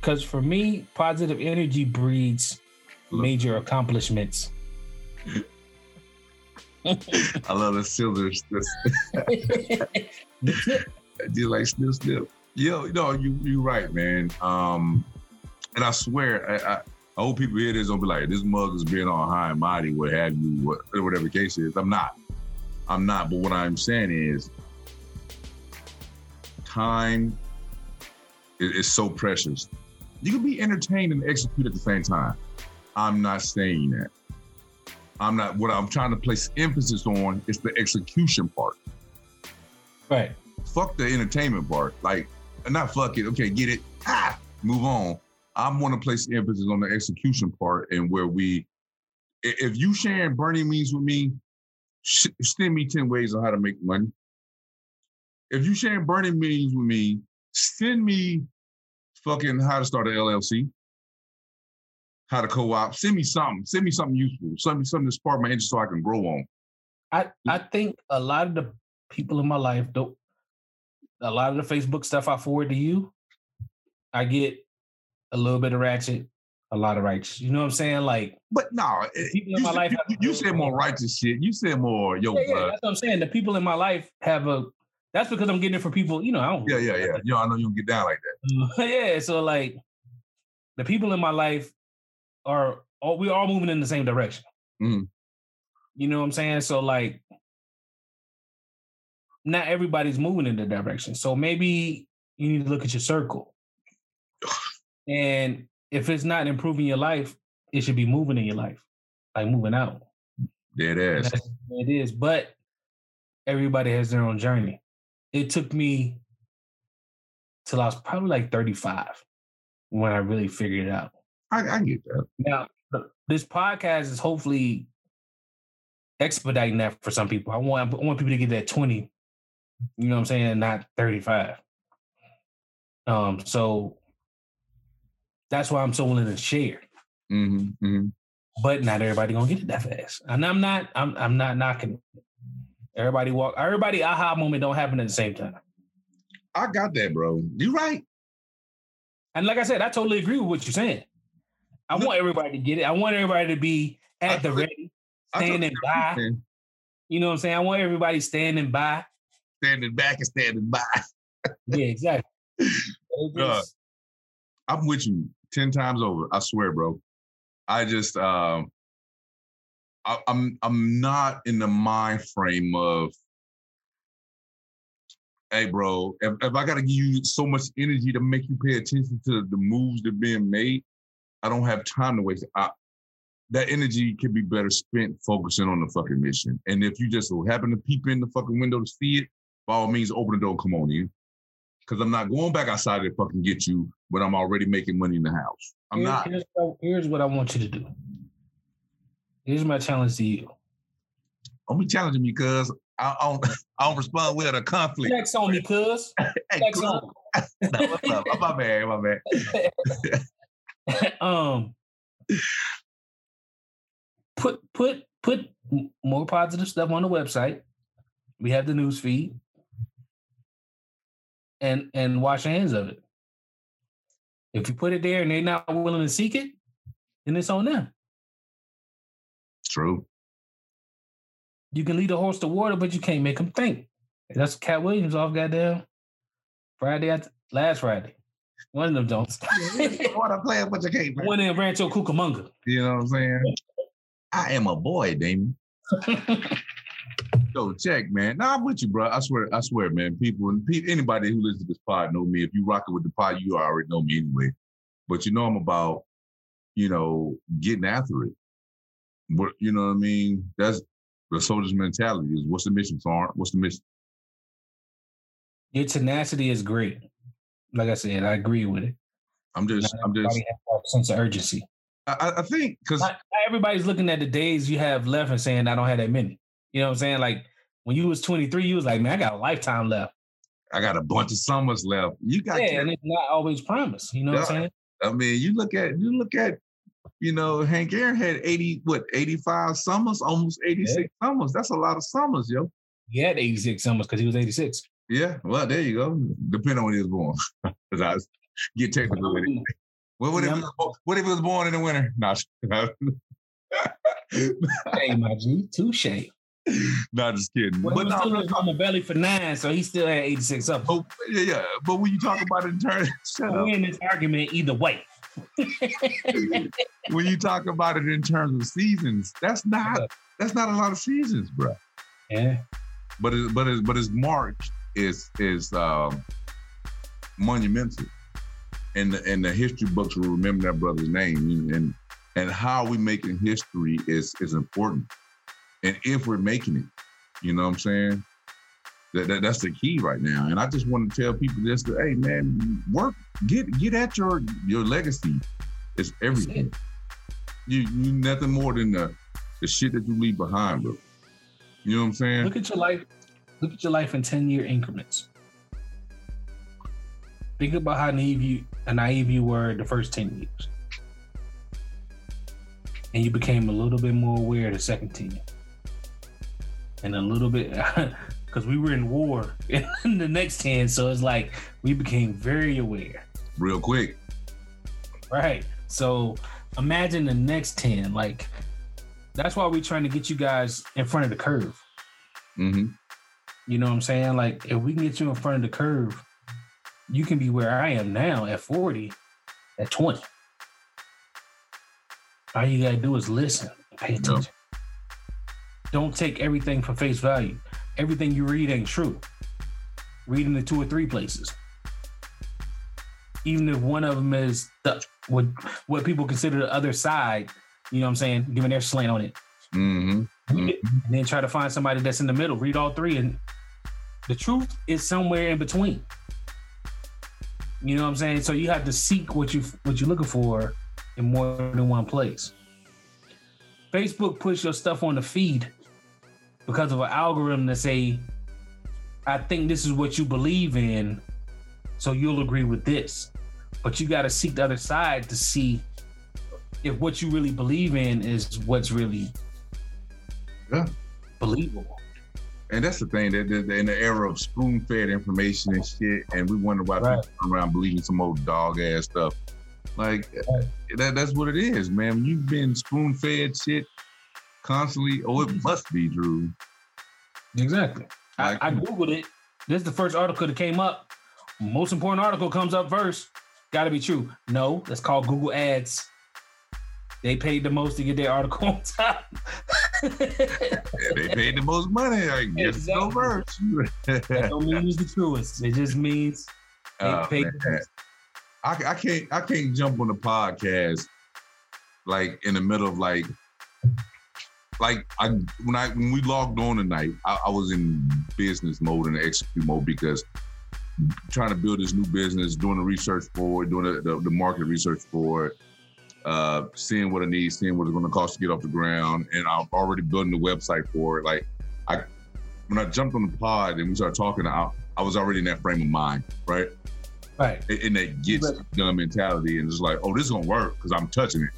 because for me positive energy breeds major accomplishments (laughs) I love the scissors. (laughs) just like snip snip. Yo, no, you you right, man. Um, and I swear, I, I, I hope people hear this don't be like, this mug is being all high and mighty, what have you, what, whatever the case is. I'm not. I'm not. But what I'm saying is, time is, is so precious. You can be entertained and execute at the same time. I'm not saying that. I'm not. What I'm trying to place emphasis on is the execution part right fuck the entertainment part. Like, not fuck it. Okay, get it. Ah, move on. I want to place emphasis on the execution part and where we, if you sharing burning means with me, sh- send me 10 ways on how to make money. If you sharing burning means with me, send me fucking how to start an LLC, how to co-op. Send me something. Send me something useful. Something, something to spark my interest so I can grow on. I I think a lot of the people in my life don't. A lot of the Facebook stuff I forward to you, I get a little bit of ratchet, a lot of righteous. You know what I'm saying? Like But no, eh, people you, in my said- life. you, you said more righteous shit. You said more, yo, Yeah, yeah, that's what I'm saying. The people in my life have a. That's because I'm getting it from people. You know, I don't. Yeah, yeah, yeah. (laughs) Yo, I know you don't get down like that. (laughs) yeah. So like, the people in my life are all we all moving in the same direction. Mhm. You know what I'm saying? So like, not everybody's moving in the direction. So maybe you need to look at your circle, and if it's not improving your life, it should be moving in your life, like moving out. That's what it is. But everybody has their own journey. It took me till I was probably like 35 when I really figured it out. I, I get that. Now, this podcast is hopefully expediting that for some people. I want I want people to get that 20, you know what I'm saying, and not 35. Um, so that's why I'm so willing to share. Mm-hmm, mm-hmm. but not everybody gonna get it that fast. And I'm not, I'm I'm not knocking. Everybody walk, everybody aha moment don't happen at the same time. I got that, bro. You right. And like I said, I totally agree with what you're saying. I want everybody to get it. I want everybody to be at the ready, standing by. You know what I'm saying? I want everybody standing by. Standing back and standing by. yeah, exactly. (laughs) uh, I'm with you ten times over. I swear, bro. I just um I, I'm I'm not in the mind frame of hey bro, if, if I gotta give you so much energy to make you pay attention to the moves that are being made, I don't have time to waste. I, that energy can be better spent focusing on the fucking mission. And if you just happen to peep in the fucking window to see it, by all means, open the door, come on in. Because I'm not going back outside to fucking get you when I'm already making money in the house. I'm here's, not. Here's what, here's what I want you to do. Here's my challenge to you. Don't be challenging me, cuz I, I, don't, (laughs) I don't respond well to conflict. Flex on me, cuz. (laughs) hey, Flex on. (laughs) no, what's up? Oh, my bad, my bad. (laughs) um, put put put more positive stuff on the website. We have the news feed, and and wash hands of it. If you put it there and they're not willing to seek it, then it's on them. True. You can lead a horse to water, but you can't make him think. That's Katt Williams off goddamn Friday after last Friday. One of them don't. what I'm playing, but you can't. One in Rancho Cucamonga. You know what I'm saying? (laughs) I am a boy, Damon. (laughs) Yo, check, man. Nah, I'm with you, bro. I swear, I swear, man. People and anybody who listens to this pod know me. If you rocking with the pod, you already know me anyway. But you know I'm about, you know, getting after it. But you know what I mean? That's the soldier's mentality is what's the mission, Sarn? What's the mission? Your tenacity is great. Like I said, I agree with it. I'm just, I'm just sense of urgency. I, I think because everybody's looking at the days you have left and saying I don't have that many. You know what I'm saying? Like when you was 23, you was like, man, I got a lifetime left. I got a bunch of summers left. You got yeah, and it's not always promised. You know yeah. what I'm saying? I mean, you look at you look at you know, Hank Aaron had 80, what, 85 summers, almost 86 yeah. summers. That's a lot of summers, yo. He had 86 summers because he was 86. Yeah, well, there you go. Depending on when he was born. (laughs) Because I get technical with it. What, what, yeah. if was, what if he was born in the winter? (laughs) Nah. hey, my G, touche. (laughs) Not just kidding. Well, but he was no, still on the belly for nine, so he still had 86 summers. Oh, yeah, yeah. But when you talk about it in terms, shut we in this argument either way. when you talk about it in terms of seasons, that's not that's not a lot of seasons, bro. Yeah. But it, but it, but it's mark is is um, monumental, and the, and the history books will remember that brother's name, and and how we making history is is important, and if we're making it, you know what I'm saying. That, that, that's the key right now. And I just want to tell people just, to, hey man, work, get get at your your legacy. It's everything. It. You you nothing more than the the shit that you leave behind, bro. You know what I'm saying? Look at your life. Look at your life in ten year increments. Think about how naive you how naive you were the first ten years, and you became a little bit more aware the second ten, and a little bit (laughs) because we were in war (laughs) in the next 10. So it's like we became very aware. Real quick. Right. So imagine the next 10. Like that's why we're trying to get you guys in front of the curve. Mm-hmm. You know what I'm saying? Like if we can get you in front of the curve, you can be where I am now at 40, at 20. All you gotta do is listen, pay attention. Don't take everything for face value everything you read ain't true. Read in the two or three places. Even if one of them is the what what people consider the other side, you know what I'm saying, giving their slant on it. Mm-hmm. Mm-hmm. And then try to find somebody that's in the middle. Read all three, and the truth is somewhere in between. You know what I'm saying? So you have to seek what you what you're looking for in more than one place. Facebook puts your stuff on the feed because of an algorithm that say, I think this is what you believe in, so you'll agree with this. But you got to seek the other side to see if what you really believe in is what's really yeah. believable. And that's the thing that, that, in the era of spoon-fed information and shit, and we wonder why right. people around believing some old dog ass stuff. Like that, that's what it is, man. You've been spoon fed shit constantly. Oh, it must be Drew. Exactly. Like, I, I googled it. This is the first article that came up. Most important article comes up first. Got to be true. No, that's called Google Ads. They paid the most to get their article on top. yeah, they paid the most money. I guess exactly. no verse. that don't mean it's the truest. It just means they oh, paid the I, I can't I can't jump on the podcast like in the middle of like like I when I when we logged on tonight, I, I was in business mode and execute mode because trying to build this new business, doing the research for it, doing the, the, the market research for it, uh, seeing what it needs, seeing what it's going to cost to get off the ground, and I'm already building the website for it. Like I, when I jumped on the pod and we started talking, I, I was already in that frame of mind, right? Right. In that gets done mentality, and it's like, oh, this is gonna work because I'm touching it.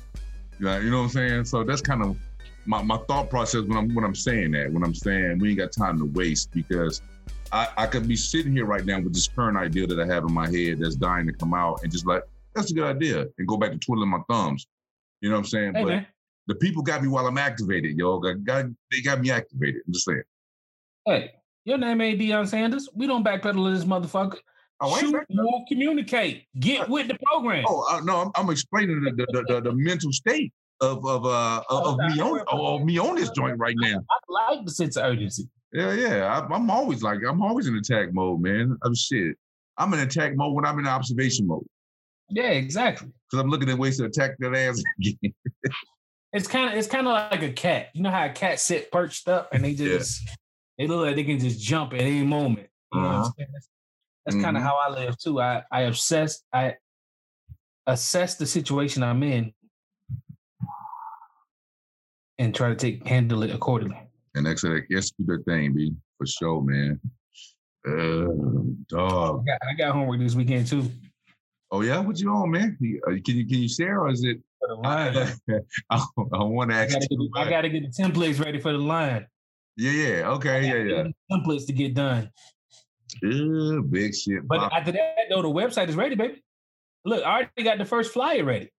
You know, you know what I'm saying? So that's kind of my, my thought process when I'm when I'm saying that. When I'm saying we ain't got time to waste because I, I could be sitting here right now with this current idea that I have in my head that's dying to come out and just like, that's a good idea and go back to twiddling my thumbs. You know what I'm saying? Hey, but man. the people got me while I'm activated, yo. Got, they got me activated. I'm just saying. Hey, your name ain't Deion Sanders. We don't backpedal this motherfucker. Oh, Shoot more, communicate, get with the program. Oh uh, no, I'm, I'm explaining the the, the, the, mental state of of uh of, of me on of me on this joint right now. I like the sense of urgency. Yeah, yeah. I, am always like I'm always in attack mode, man. I'm shit. I'm in attack mode when I'm in observation mode. Yeah, exactly. Because I'm looking at ways to attack that ass (laughs) again. it's kind of it's kind of like a cat. You know how a cat sit perched up and they (laughs) just yeah. they look like they can just jump at any moment. You uh-huh. know That's, that's mm-hmm. kind of how I live too. I I obsess I assess the situation I'm in and try to take handle it accordingly. And that's a yes, good thing, B, for sure, man. Uh, dog. I got, I got homework this weekend too. Oh yeah, what you on, man? Uh, can you can you share or is it? For the (laughs) line. I, (laughs) I, want to ask. I got to get the templates ready for the line. Yeah, yeah, okay, yeah, yeah. Templates to get done. Yeah, big shit. But after that, though, the website is ready, baby. Look, I already got the first flyer ready.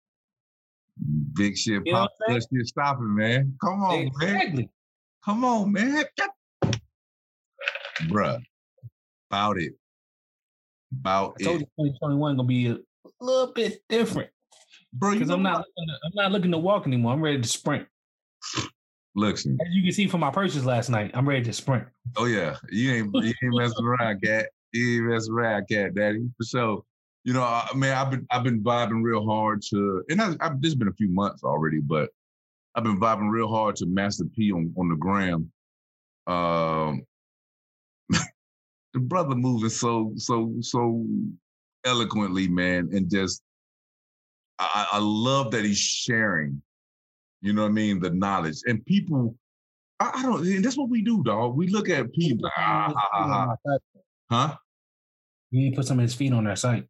Big shit, you pop. Shit stopping, man. Come on, exactly. man. Come on, man. Bruh. About it. About I told it. you 2021 gonna be a little bit different. Bro, because I'm not looking to, I'm not looking to walk anymore. I'm ready to sprint. Listen. As you can see from my purchase last night, I'm ready to sprint. Oh yeah. You ain't you ain't messing (laughs) around, cat. You ain't messing around, cat daddy. For sure. You know, I mean, I've been I've been vibing real hard to, and I, I've, this has been a few months already, but I've been vibing real hard to Master P on, on the gram. Um, the brother moving so so so eloquently, man, and just I, I love that he's sharing. You know what I mean? The knowledge and people. I, I don't. And that's what we do, dog. We look at people. Ah, ah, ah, huh? You need to put some of his feet on that site.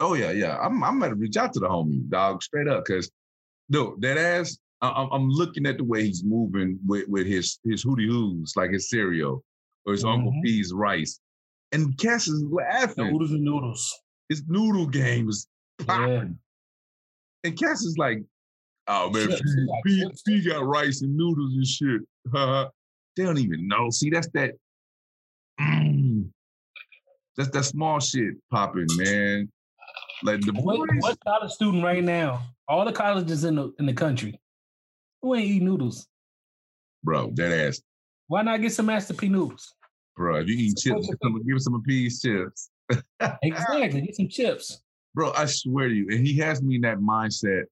Oh yeah, yeah. I'm I'm gonna reach out to the homie, dog, straight up, because no, that ass. I, I'm looking at the way he's moving with, with his his hootie hoos, like his cereal or his mm-hmm. Uncle P's rice, and Cass is laughing. Noodles and noodles. His noodle game is popping, yeah. and Cass is like, "Oh man, P, P, P got rice and noodles and shit." (laughs) they don't even know. See, that's that. Mm, that's that small shit popping, man. Like the boys. What, what college student right now? All the colleges in the in the country. Who ain't eat noodles? Bro, that ass. Why not get some Master P noodles? Bro, if you eat chips, give some of P's chips. (laughs) exactly. Get some chips. Bro, I swear to you. And he has me in that mindset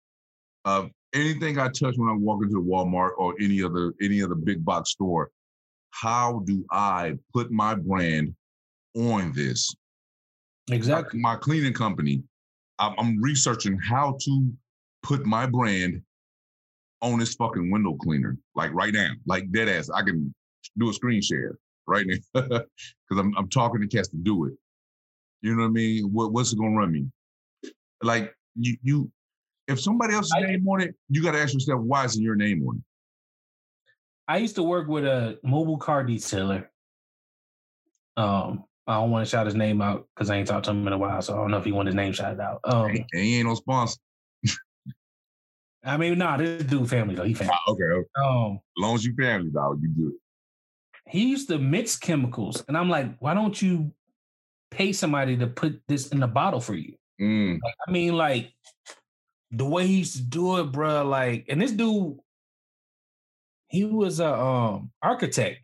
of anything I touch when I walk into Walmart or any other any other big box store, how do I put my brand on this? Exactly. My, my cleaning company, I'm, I'm researching how to put my brand on this fucking window cleaner, like right now, like dead ass. I can do a screen share right (laughs) now because I'm I'm talking to cats to do it. You know what I mean? What what's it gonna run me? Like you you, if somebody else's I, name on it, you got to ask yourself why isn't your name on it? I used to work with a mobile car detailer. Um, I don't want to shout his name out because I ain't talked to him in a while, so I don't know if he want his name shouted out. Um, and he ain't no sponsor. I mean, nah, this dude family though. He family. Ah, okay, okay. Um, As long as you family, dog, you good. He used to mix chemicals, and I'm like, why don't you pay somebody to put this in a bottle for you? Mm, Like, I mean, like the way he used to do it, bro. Like, and this dude, he was a um architect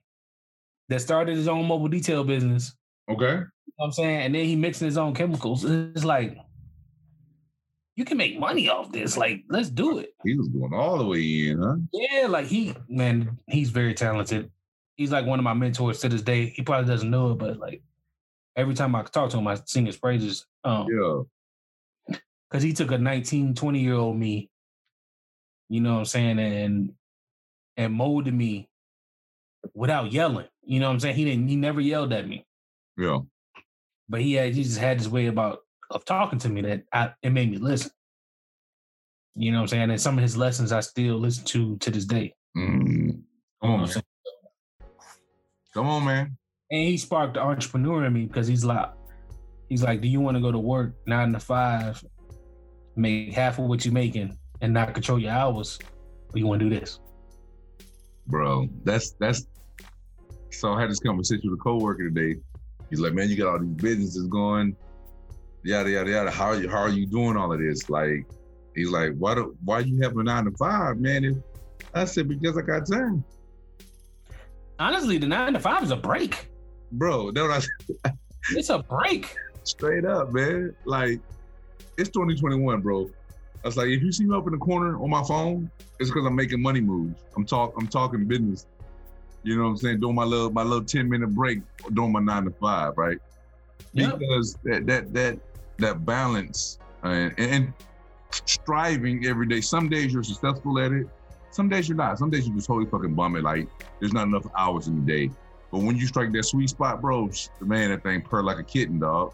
that started his own mobile detail business. okay. You know what I'm saying, and then he mixing his own chemicals. It's like you can make money off this. Like, let's do it. He was going all the way in, huh? Yeah, like he man, he's very talented. He's like one of my mentors to this day. He probably doesn't know it, but like every time I talk to him, I sing his praises. Um, Yeah. because he took a 19, 20 year old me, you know what I'm saying, and and molded me without yelling. You know what I'm saying? He didn't he never yelled at me. Yeah. But he had he just had this way about of talking to me that I it made me listen. You know what I'm saying? And some of his lessons I still listen to to this day. Mm. Come on, Come on, man. And he sparked the entrepreneur in me because he's like, he's like, do you want to go to work nine to five, make half of what you're making, and not control your hours, or you want to do this? Bro, that's that's so I had this conversation with a coworker today. He's like, Man, you got all these businesses going, yada yada yada. How are you how are you doing all of this? Like, he's like, Why do why you have a nine to five, man? If, I said, Because I got time. Honestly, the nine to five is a break. Bro, that's what I It's a break. Straight up, man. Like, it's 2021, bro. I was like, if you see me up in the corner on my phone, it's because I'm making money moves. I'm talk, I'm talking business. You know what I'm saying? Doing my little, my little 10 minute break, doing my nine to five, right? Yep. Because that, that, that, that balance uh, and, and striving every day. Some days you're successful at it. Some days you're not. Some days you're just totally fucking bum it. Like there's not enough hours in the day. But when you strike that sweet spot, bro, man, that thing purr like a kitten, dog.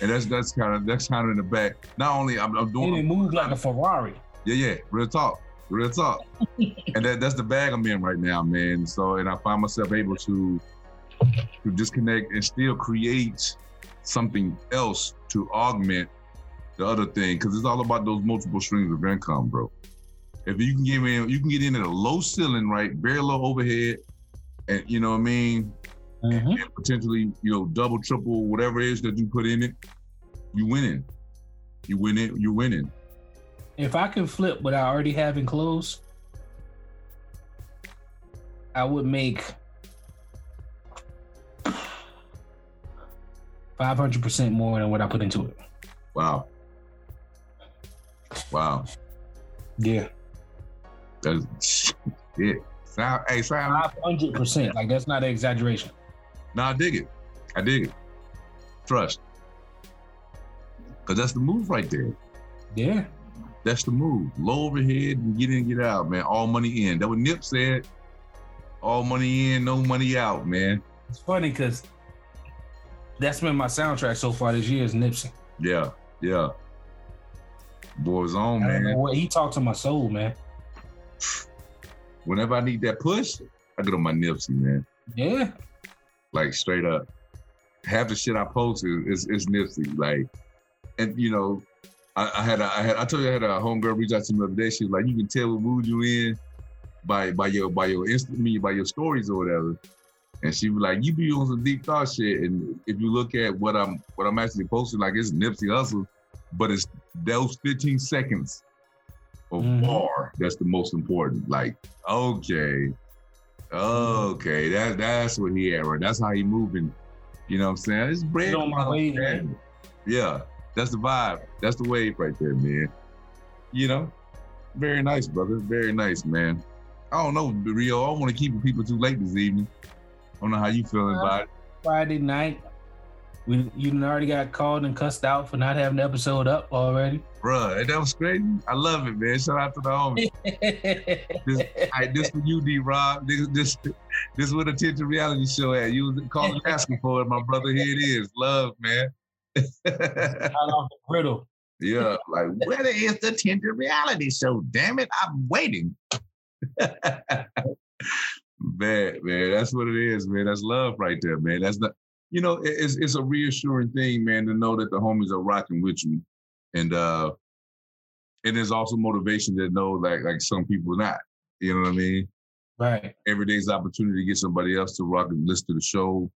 And that's that's kind of that's kind of in the back. Not only I'm, I'm And it moves like a Ferrari. yeah, yeah, real talk, real talk. (laughs) and that that's the bag I'm in right now, man. So and I find myself able to to disconnect and still create something else to augment the other thing because it's all about those multiple streams of income, bro. If you can get in, you can get in at a low ceiling, right, very low overhead, and you know what I mean, Mhm. and potentially, you know, double, triple, whatever it is that you put in it, you winning. You win it, you're winning. If I can flip what I already have in clothes, I would make five hundred percent more than what I put into it. Wow. Wow. Yeah, That's it. Sound, hey, sound. five hundred percent. Like that's not an exaggeration. Nah, I dig it. I dig it. Trust. Cause that's the move right there. Yeah, That's the move. Low overhead and get in, get out, man. All money in. That what Nip said. All money in, no money out, man. it's funny because that's been my soundtrack so far this year is Nipsey. Yeah, yeah. Boys on, man. he talked to my soul, man. Whenever I need that push, I get on my Nipsey, man. Yeah, Like straight up. Half the shit I post is, is, is Nipsey. Like, and you know, I, I had a, I had I told you I had a homegirl reach out to me the other day. She was like, you can tell what mood you in by by your by your instant me by your stories or whatever. And she was like, you be on some deep thought shit. And if you look at what I'm what I'm actually posting, like it's Nipsey Hussle, but it's those 15 seconds of Mhm. bar that's the most important. Like, okay, okay, that that's what he at, right? That's how he moving. You know what I'm saying? It's bread. On my wave, man. Yeah, that's the vibe. That's the wave right there, man. You know, very nice, brother. Very nice, man. I don't know, Rio. I don't want to keep people too late this evening. I don't know how you feeling Uh, about it. Friday night. We you already got called and cussed out for not having the episode up already. Bruh, that was crazy. I love it, man. Shout out to the homie. (laughs) This, I, this for you, D Rob. This, this, this is what Tinted Reality Show at. You was calling asking for it, my brother. Here it is. Love, man. (laughs) Out off the griddle. yeah, like where is the Tinted Reality Show? Damn it, I'm waiting. (laughs) man, man, that's what it is, man. That's love right there, man. That's not you know, it's it's a reassuring thing, man, to know that the homies are rocking with you, and uh, and there's also motivation to know like like some people not. You know what I mean? Right. Every day's opportunity to get somebody else to rock and listen to the show,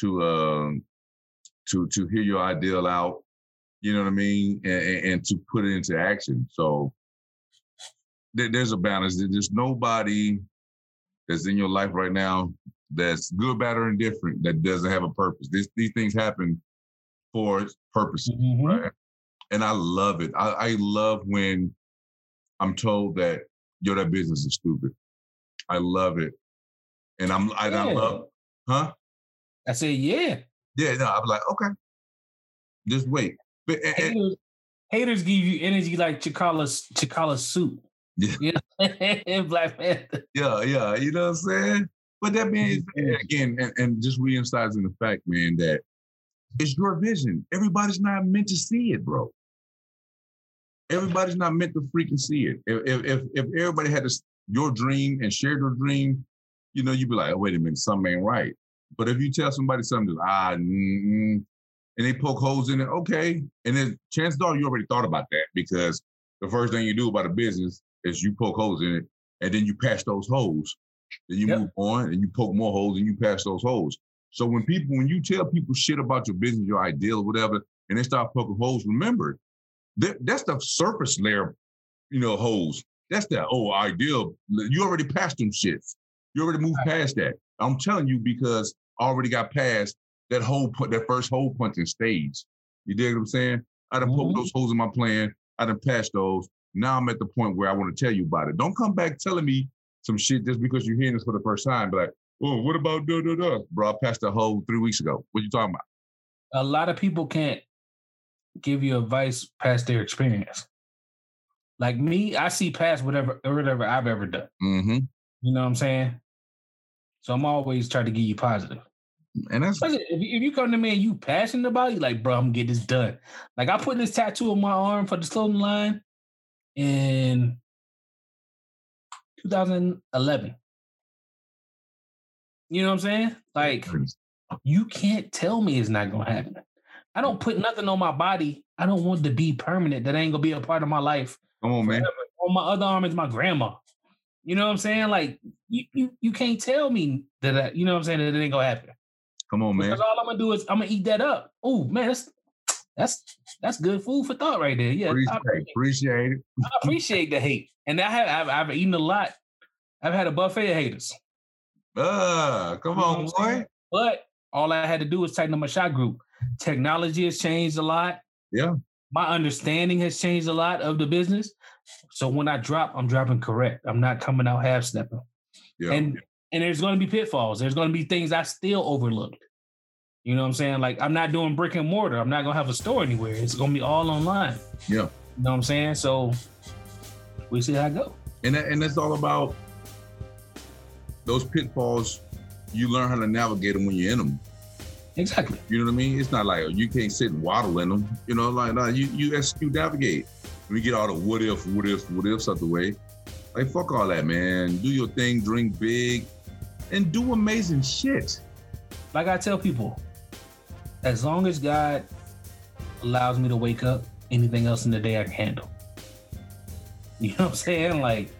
to um, to to hear your ideal out. You know what I mean, and, and, and to put it into action. So there, there's a balance. There's nobody that's in your life right now that's good, bad, or indifferent that doesn't have a purpose. This, these things happen for purposes, Mhm. right? And I love it. I, I love when I'm told that yo, that business is stupid. I love it, and I'm I, I love, huh? I said, yeah. Yeah, no, I'm like, okay, just wait. But and- and- Haters, haters give you energy like T'Challa's T'Challa's suit. Yeah. You know? (laughs) Black Panther. Yeah, yeah, you know what I'm saying? But that means again, and, and just re-emphasizing the fact, man, that it's your vision. Everybody's not meant to see it, bro. Everybody's not meant to freaking see it. If if if, everybody had this, your dream and shared your dream, you know, you'd be like, oh, wait a minute, something ain't right. But if you tell somebody something, that's, ah, and they poke holes in it, okay. And then chances are you already thought about that because the first thing you do about a business is you poke holes in it and then you patch those holes. Then you Yep. move on and you poke more holes and you pass those holes. So when people, when you tell people shit about your business, your ideal, or whatever, and they start poking holes, remember that that's the surface layer, you know, holes. That's the oh ideal. You already passed them shits. You already moved past that. I'm telling you because I already got past that whole put that first hole punching stage. You dig what I'm saying? I done poked Mhm. those holes in my plan. I done patched those. Now I'm at the point where I want to tell you about it. Don't come back telling me some shit just because you're hearing this for the first time. Be like, oh, what about da da da? Bro, I patched the hole three weeks ago. What you talking about? A lot of people can't give you advice past their experience. Like me, I see past whatever whatever I've ever done. Mm-hmm. You know what I'm saying? So I'm always trying to give you positive. And that's Listen, if, you- if you come to me and you passionate about it, like, bro, I'm gonna get this done. Like I put this tattoo on my arm for the clothing line in 2011. You know what I'm saying? Like, you can't tell me it's not gonna happen. I don't put nothing on my body. I don't want to be permanent. That ain't gonna be a part of my life. come on, man. On my other arm is my grandma. You know what I'm saying? Like, you you, you can't tell me that. I, you know what I'm saying? That it ain't gonna happen. Come on, man. Because all I'm gonna do is I'm gonna eat that up. Oh man, that's that's that's good food for thought right there. Yeah, I Appreciate, appreciate, appreciate it. I appreciate the hate, and I have I've, I've eaten a lot. I've had a buffet of haters, Ah, come You on, what I'm saying? boy. but all I had to do was tighten up my shot group. Technology has changed a lot. Yeah. My understanding has changed a lot of the business. So when I drop, I'm dropping correct. I'm not coming out half stepping. Yeah. And and there's going to be pitfalls. There's going to be things I still overlooked. You know what I'm saying? Like I'm not doing brick and mortar. I'm not going to have a store anywhere. It's going to be all online. Yeah. You know what I'm saying? So we see how it go. and that, and that's all about those pitfalls. You learn how to navigate them when you're in them. Exactly. You know what I mean? It's not like you can't sit and waddle in them. You know, like no, you you execute navigate. We get all the what if, what if, what ifs out the way. Like fuck all that, man. Do your thing, drink big, and do amazing shit. Like I tell people, as long as God allows me to wake up, anything else in the day I can handle. (laughs) You know what I'm saying? Like,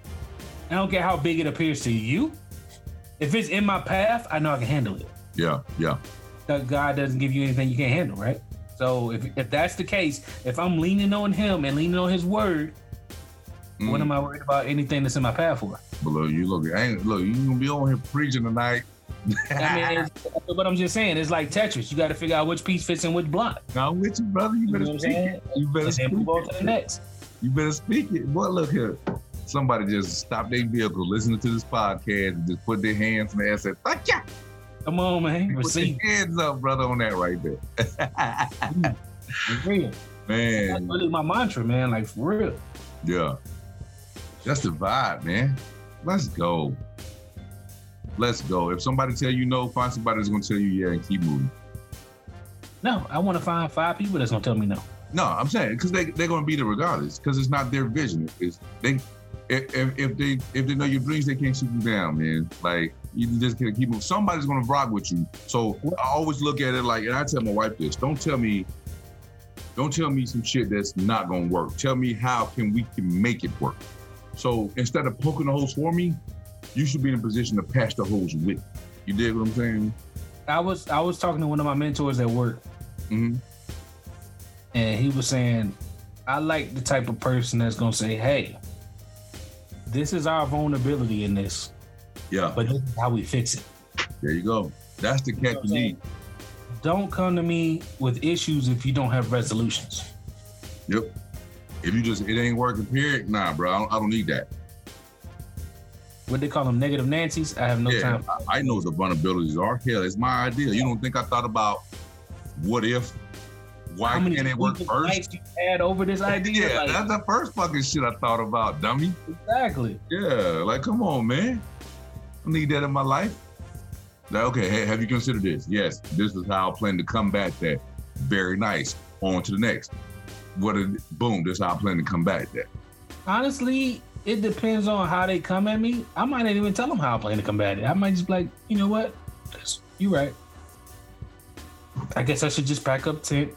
I don't care how big it appears to you. If it's in my path, I know I can handle it. Yeah, yeah. that God doesn't give you anything you can't handle, right? So if if that's the case, if I'm leaning on Him and leaning on His Word, what Mm. am I worried about anything that's in my path for? But look, you look, I ain't, look, you gonna be on here preaching tonight. I mean, it's, (laughs) but I'm just saying, it's like Tetris. You got to figure out which piece fits in which block. I'm with you, brother. You You know better speak it. You better And speak move on to the next. You better speak it. Boy, look here. Somebody just stopped their vehicle, listening to this podcast, and just put their hands in the air and said, Fuck yeah. Come on, man. Put Receive. your hands up, brother, on that right there. Mm. (laughs) It's real. That's man, really my mantra, man. Like for real. yeah. That's the vibe, man. Let's go. Let's go. If somebody tell you no, find somebody that's gonna tell you yeah and keep moving. No, I want to find five people that's gonna tell me no. No, I'm saying because they they're gonna be there regardless because it's not their vision. It's they if, if if they if they know your dreams, they can't shoot you down, man. Like You just gotta keep them. Somebody's gonna rock with you. So I always look at it like, and I tell my wife this: don't tell me, don't tell me some shit that's not gonna work. Tell me how can we can make it work. So instead of poking the holes for me, you should be in a position to patch the holes with. You dig what I'm saying? I was I was talking to one of my mentors at work, hmm and he was saying, I like the type of person that's gonna say, Hey, this is our vulnerability in this, Yeah, but this is how we fix it. there you go. That's the catch you need. Don't come to me with issues if you don't have resolutions. Yep. If you just it ain't working, period. Nah, bro, I don't, I don't need that. What they call them negative Nancy's. I have no yeah, time. I, I know what the vulnerabilities are. Hell, it's my idea. You don't think I thought about what if? Why How many can't it work first? you had over this (laughs) idea? Yeah, Like, that's the first fucking shit I thought about, dummy. exactly. Yeah, like come on, man. I need that in my life. Like, okay, hey, have you considered this? Yes, this is how I plan to combat that. Very nice. On to the next. What? A, boom. This is how I plan to combat that. Honestly, it depends on how they come at me. I might not even tell them how I plan to combat it. I might just be like, you know what? You're right. I guess I should just pack up tent,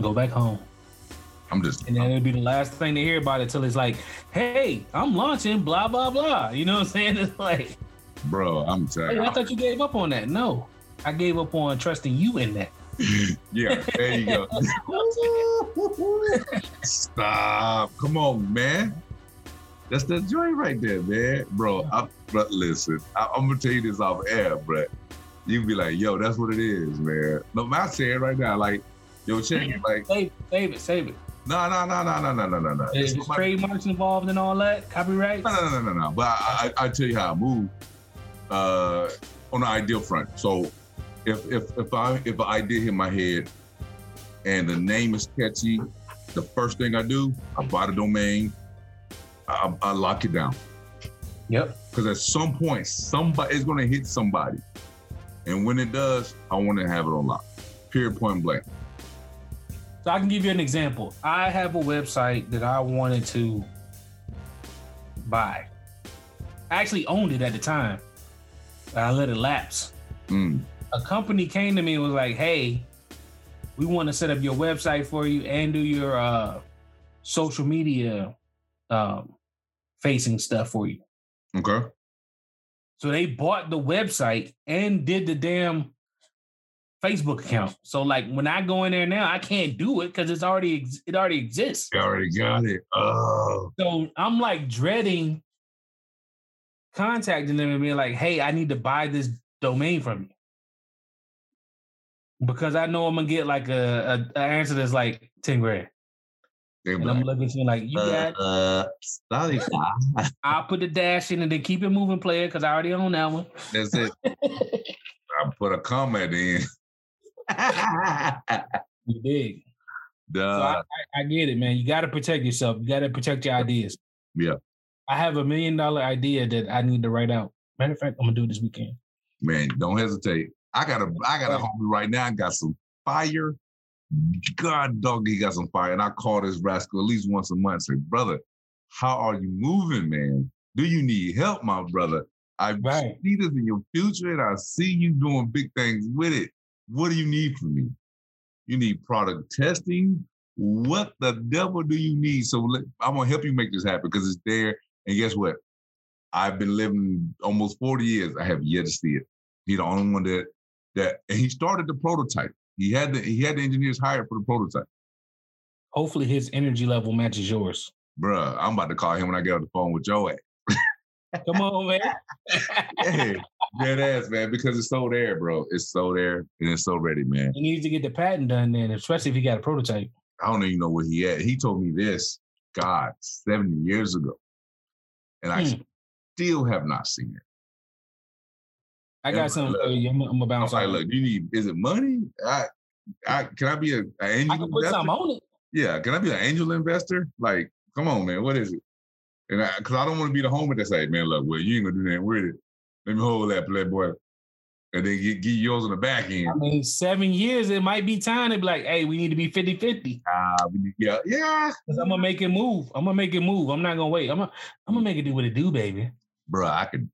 go back home, I'm just. and then it'll be the last thing to hear about it till it's like, hey, I'm launching, blah blah blah. You know what I'm saying? (laughs) It's like, bro, I'm telling hey. I thought you gave up on that. No, I gave up on trusting you in that. (laughs) yeah, there you go. (laughs) Stop. Come on, man. That's the joint right there, man. Bro, I, bro listen, I, I'm going to tell you this off air, but you can be like, yo, that's what it is, man. No, I'm saying right now, like, yo, check it. Like, Save, save it, save it. no, no, no, no, no, no, no, no, no. Is It's trademarks involved in all that? Copyright? No, no, no, no, no. But I, I, I tell you how I move uh, on the ideal front. So if if if I if an idea hit my head and the name is catchy, the first thing I do, I buy the domain, Lock it down Yep. because at some point somebody is going to hit somebody, and when it does, I want to have it on lock. Period. Point blank. So I can give you an example. I have a website that I wanted to buy. I actually owned it at the time. but I let it lapse. Mm. A company came to me and was like, "Hey, we want to set up your website for you and do your uh, social media um, facing stuff for you." Okay. So they bought the website and did the damn Facebook account. So like when I go in there now, I can't do it because it's already ex- it already exists. You already got it. Oh. So I'm like dreading contacting them and being like, "Hey, I need to buy this domain from you," because I know I'm gonna get like a, a, a answer that's like ten grand, They be and I'm looking at you like, "You got." uh, sorry, (laughs) I'll put the dash in and then keep it moving, player, because I already own that one. That's it. (laughs) I put a comment in. (laughs) you dig? So I, Duh. I, I get it, man. You got to protect yourself. You got to protect your ideas. Yeah. I have a million dollar idea that I need to write out. Matter of fact, I'm gonna do it this weekend. Man, don't hesitate. I got a I got a homie right now. I got some fire. God dog, he got some fire. And I call this rascal at least once a month. Say, brother, how are you moving, man? Do you need help, my brother? I Right. see this in your future and I see you doing big things with it. What do you need from me? You need product testing. What the devil do you need? So let, I'm gonna help you make this happen because it's there. And guess what? I've been living almost 40 years. I have yet to see it. He's the only one that that and he started the prototype. He had the he had the engineers hired for the prototype. Hopefully, his energy level matches yours. Bruh, I'm about to call him when I get on the phone with Joe. (laughs) Come on, man. hey, (laughs) dead ass, man, because it's so there, bro. It's so there and it's so ready, man. he needs to get the patent done then, especially if he got a prototype. I don't even know where he at. He told me this, God, 70 years ago. And I Hmm. still have not seen it. I got something look. for you. I'm, I'm bounce like, look, you need, is it money? I, I can I be a, an angel I can put investor? something on it. Yeah, can I be an angel investor? Like, come on, man, what is it? And I, cause I don't want to be the homie that say, man, look, well, you ain't gonna do nothing with it. Let me hold that playboy. And then get, get yours on the back end. I mean, seven years, it might be time to be like, hey, we need to be 50 50. Ah, we yeah, yeah. Because I'm gonna make it move. I'm gonna make it move. I'm not gonna wait. I'm gonna, I'm gonna make it do what it do, baby. Bro, I could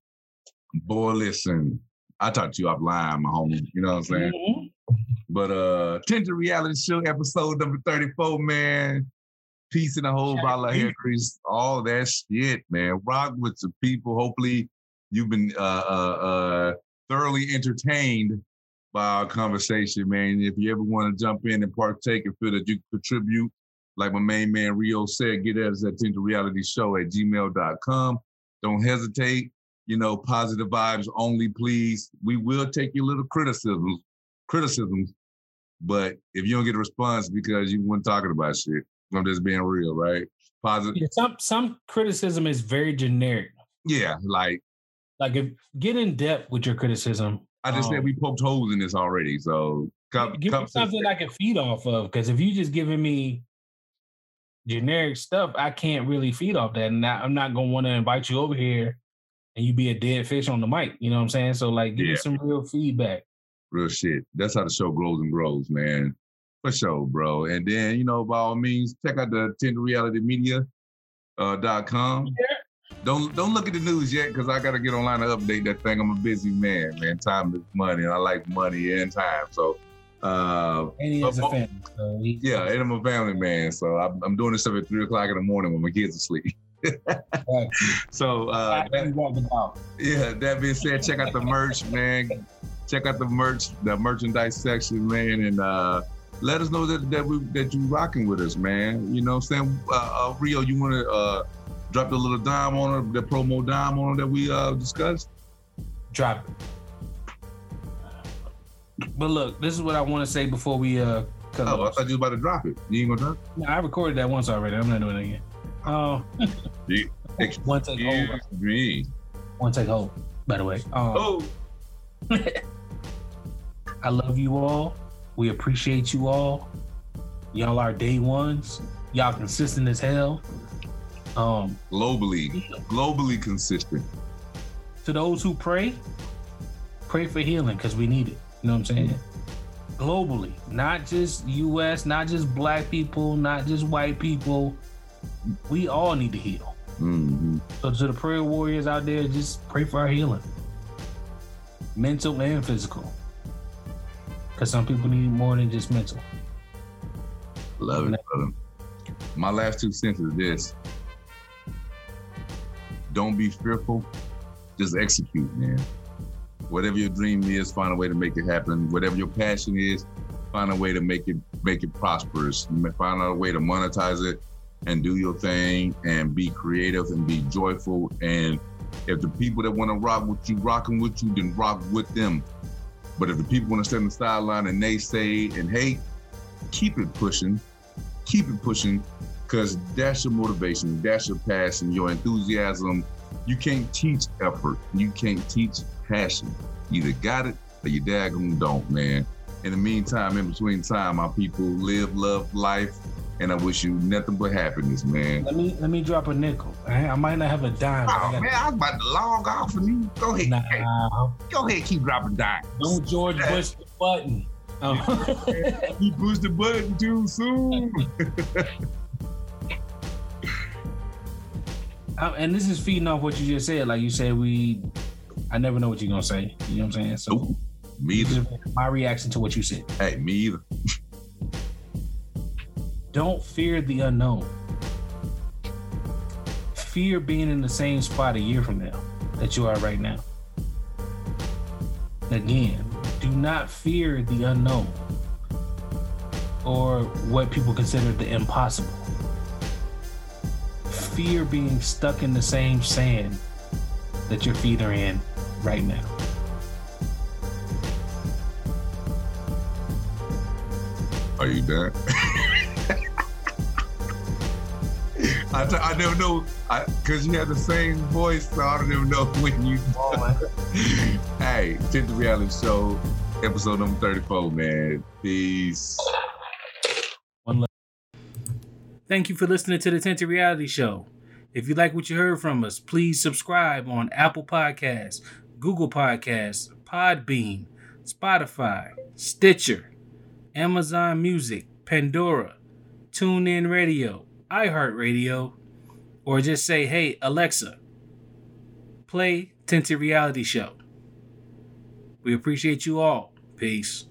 Boy, listen, I talked to you offline, my homie. You know what I'm saying? Mm-hmm. But uh Tinted Reality Show episode number 34, man. Peace in the whole bottle of grease, all that shit, man. Rock with the people. Hopefully, you've been uh, uh, uh, thoroughly entertained by our conversation, man. If you ever want to jump in and partake and feel that you contribute, like my main man Rio said, get at us at Tinted Reality Show at gmail.com. Don't hesitate. You know, positive vibes only, please. We will take your little criticisms, criticisms, but if you don't get a response because you weren't talking about shit, I'm just being real, right? Positive. Yeah, some some criticism is very generic. Yeah, like like if get in depth with your criticism. I just um, said we poked holes in this already, so come, give come me something I can feed off of. Because if you just giving me generic stuff, I can't really feed off that, and I, am not gonna want to invite you over here and you be a dead fish on the mic. You know what I'm saying? So like, give yeah. me some real feedback. Real shit. That's how the show grows and grows, man. For sure, bro. And then, you know, by all means, check out the Tinted Reality Media uh, dot com. Yeah. Don't don't look at the news yet because I gotta get online to update that thing. I'm a busy man, man. Time is money, and I like money and time. So uh, and he has a family. So yeah, and I'm a family man. So I'm, I'm doing this stuff at three o'clock in the morning when my kids are asleep. (laughs) so uh, that, yeah, that being said, check out the merch, man. Check out the merch, the merchandise section, man, and uh, let us know that that we that you rocking with us, man. You know what I'm saying? Uh, uh, Rio, you want to uh, drop the little dime on it, the promo dime on it that we uh, discussed? Drop it. But look, this is what I want to say before we uh. Cut oh, off. I thought you were about to drop it. You ain't gonna drop? No, I recorded that once already. I'm not doing it again. Oh. (laughs) Uh, one take hold. Me. One take hold. By the way. Um, oh. (laughs) I love you all. We appreciate you all. Y'all are day ones. Y'all consistent as hell. Um, globally, globally consistent. To those who pray, pray for healing because we need it. You know what I'm saying? Globally, not just U.S., not just black people, not just white people. We all need to heal. Mm-hmm. So to the prayer warriors out there, just pray for our healing, mental and physical. Because some people need more than just mental. Love it, brother. My last two cents is this. Don't be fearful. Just execute, man. Whatever your dream is, find a way to make it happen. Whatever your passion is, find a way to make it make it prosperous. Find out a way to monetize it and do your thing and be creative and be joyful. And if the people that want to rock with you, rocking with you, then rock with them. But if the people want to stand on the sideline and they say and hate, keep it pushing, keep it pushing, because that's your motivation, that's your passion, your enthusiasm. You can't teach effort, you can't teach passion. You either got it or you daggum don't, man. In the meantime, in between time, my people live, love life, and I wish you nothing but happiness, man. Let me let me drop a nickel. I, I might not have a dime. Oh, I man, I was about to log off and you go ahead. Nah. Hey, go ahead, keep dropping dimes. Don't George Bush the button. Oh. (laughs) he pushed the button too soon. (laughs) Oh, and this is feeding off what you just said. Like you said, we. I never know what you're gonna say. You know what I'm saying? So, nope. me either. My reaction to what you said. Hey, me either. (laughs) Don't fear the unknown. Fear being in the same spot a year from now that you are right now. Again, do not fear the unknown or what people consider the impossible. Fear being stuck in the same sand that your feet are in right now. Are you done? (laughs) I, t- I never know because you have the same voice, so I don't even know (laughs) when you. (laughs) hey, Tinted Reality Show, episode number 34, man. Peace. One Thank you for listening to the Tinted Reality Show. If you like what you heard from us, please subscribe on Apple Podcasts, Google Podcasts, Podbean, Spotify, Stitcher, Amazon Music, Pandora, TuneIn Radio, iHeartRadio, or just say, hey, Alexa, play Tinted Reality Show. We appreciate you all. Peace.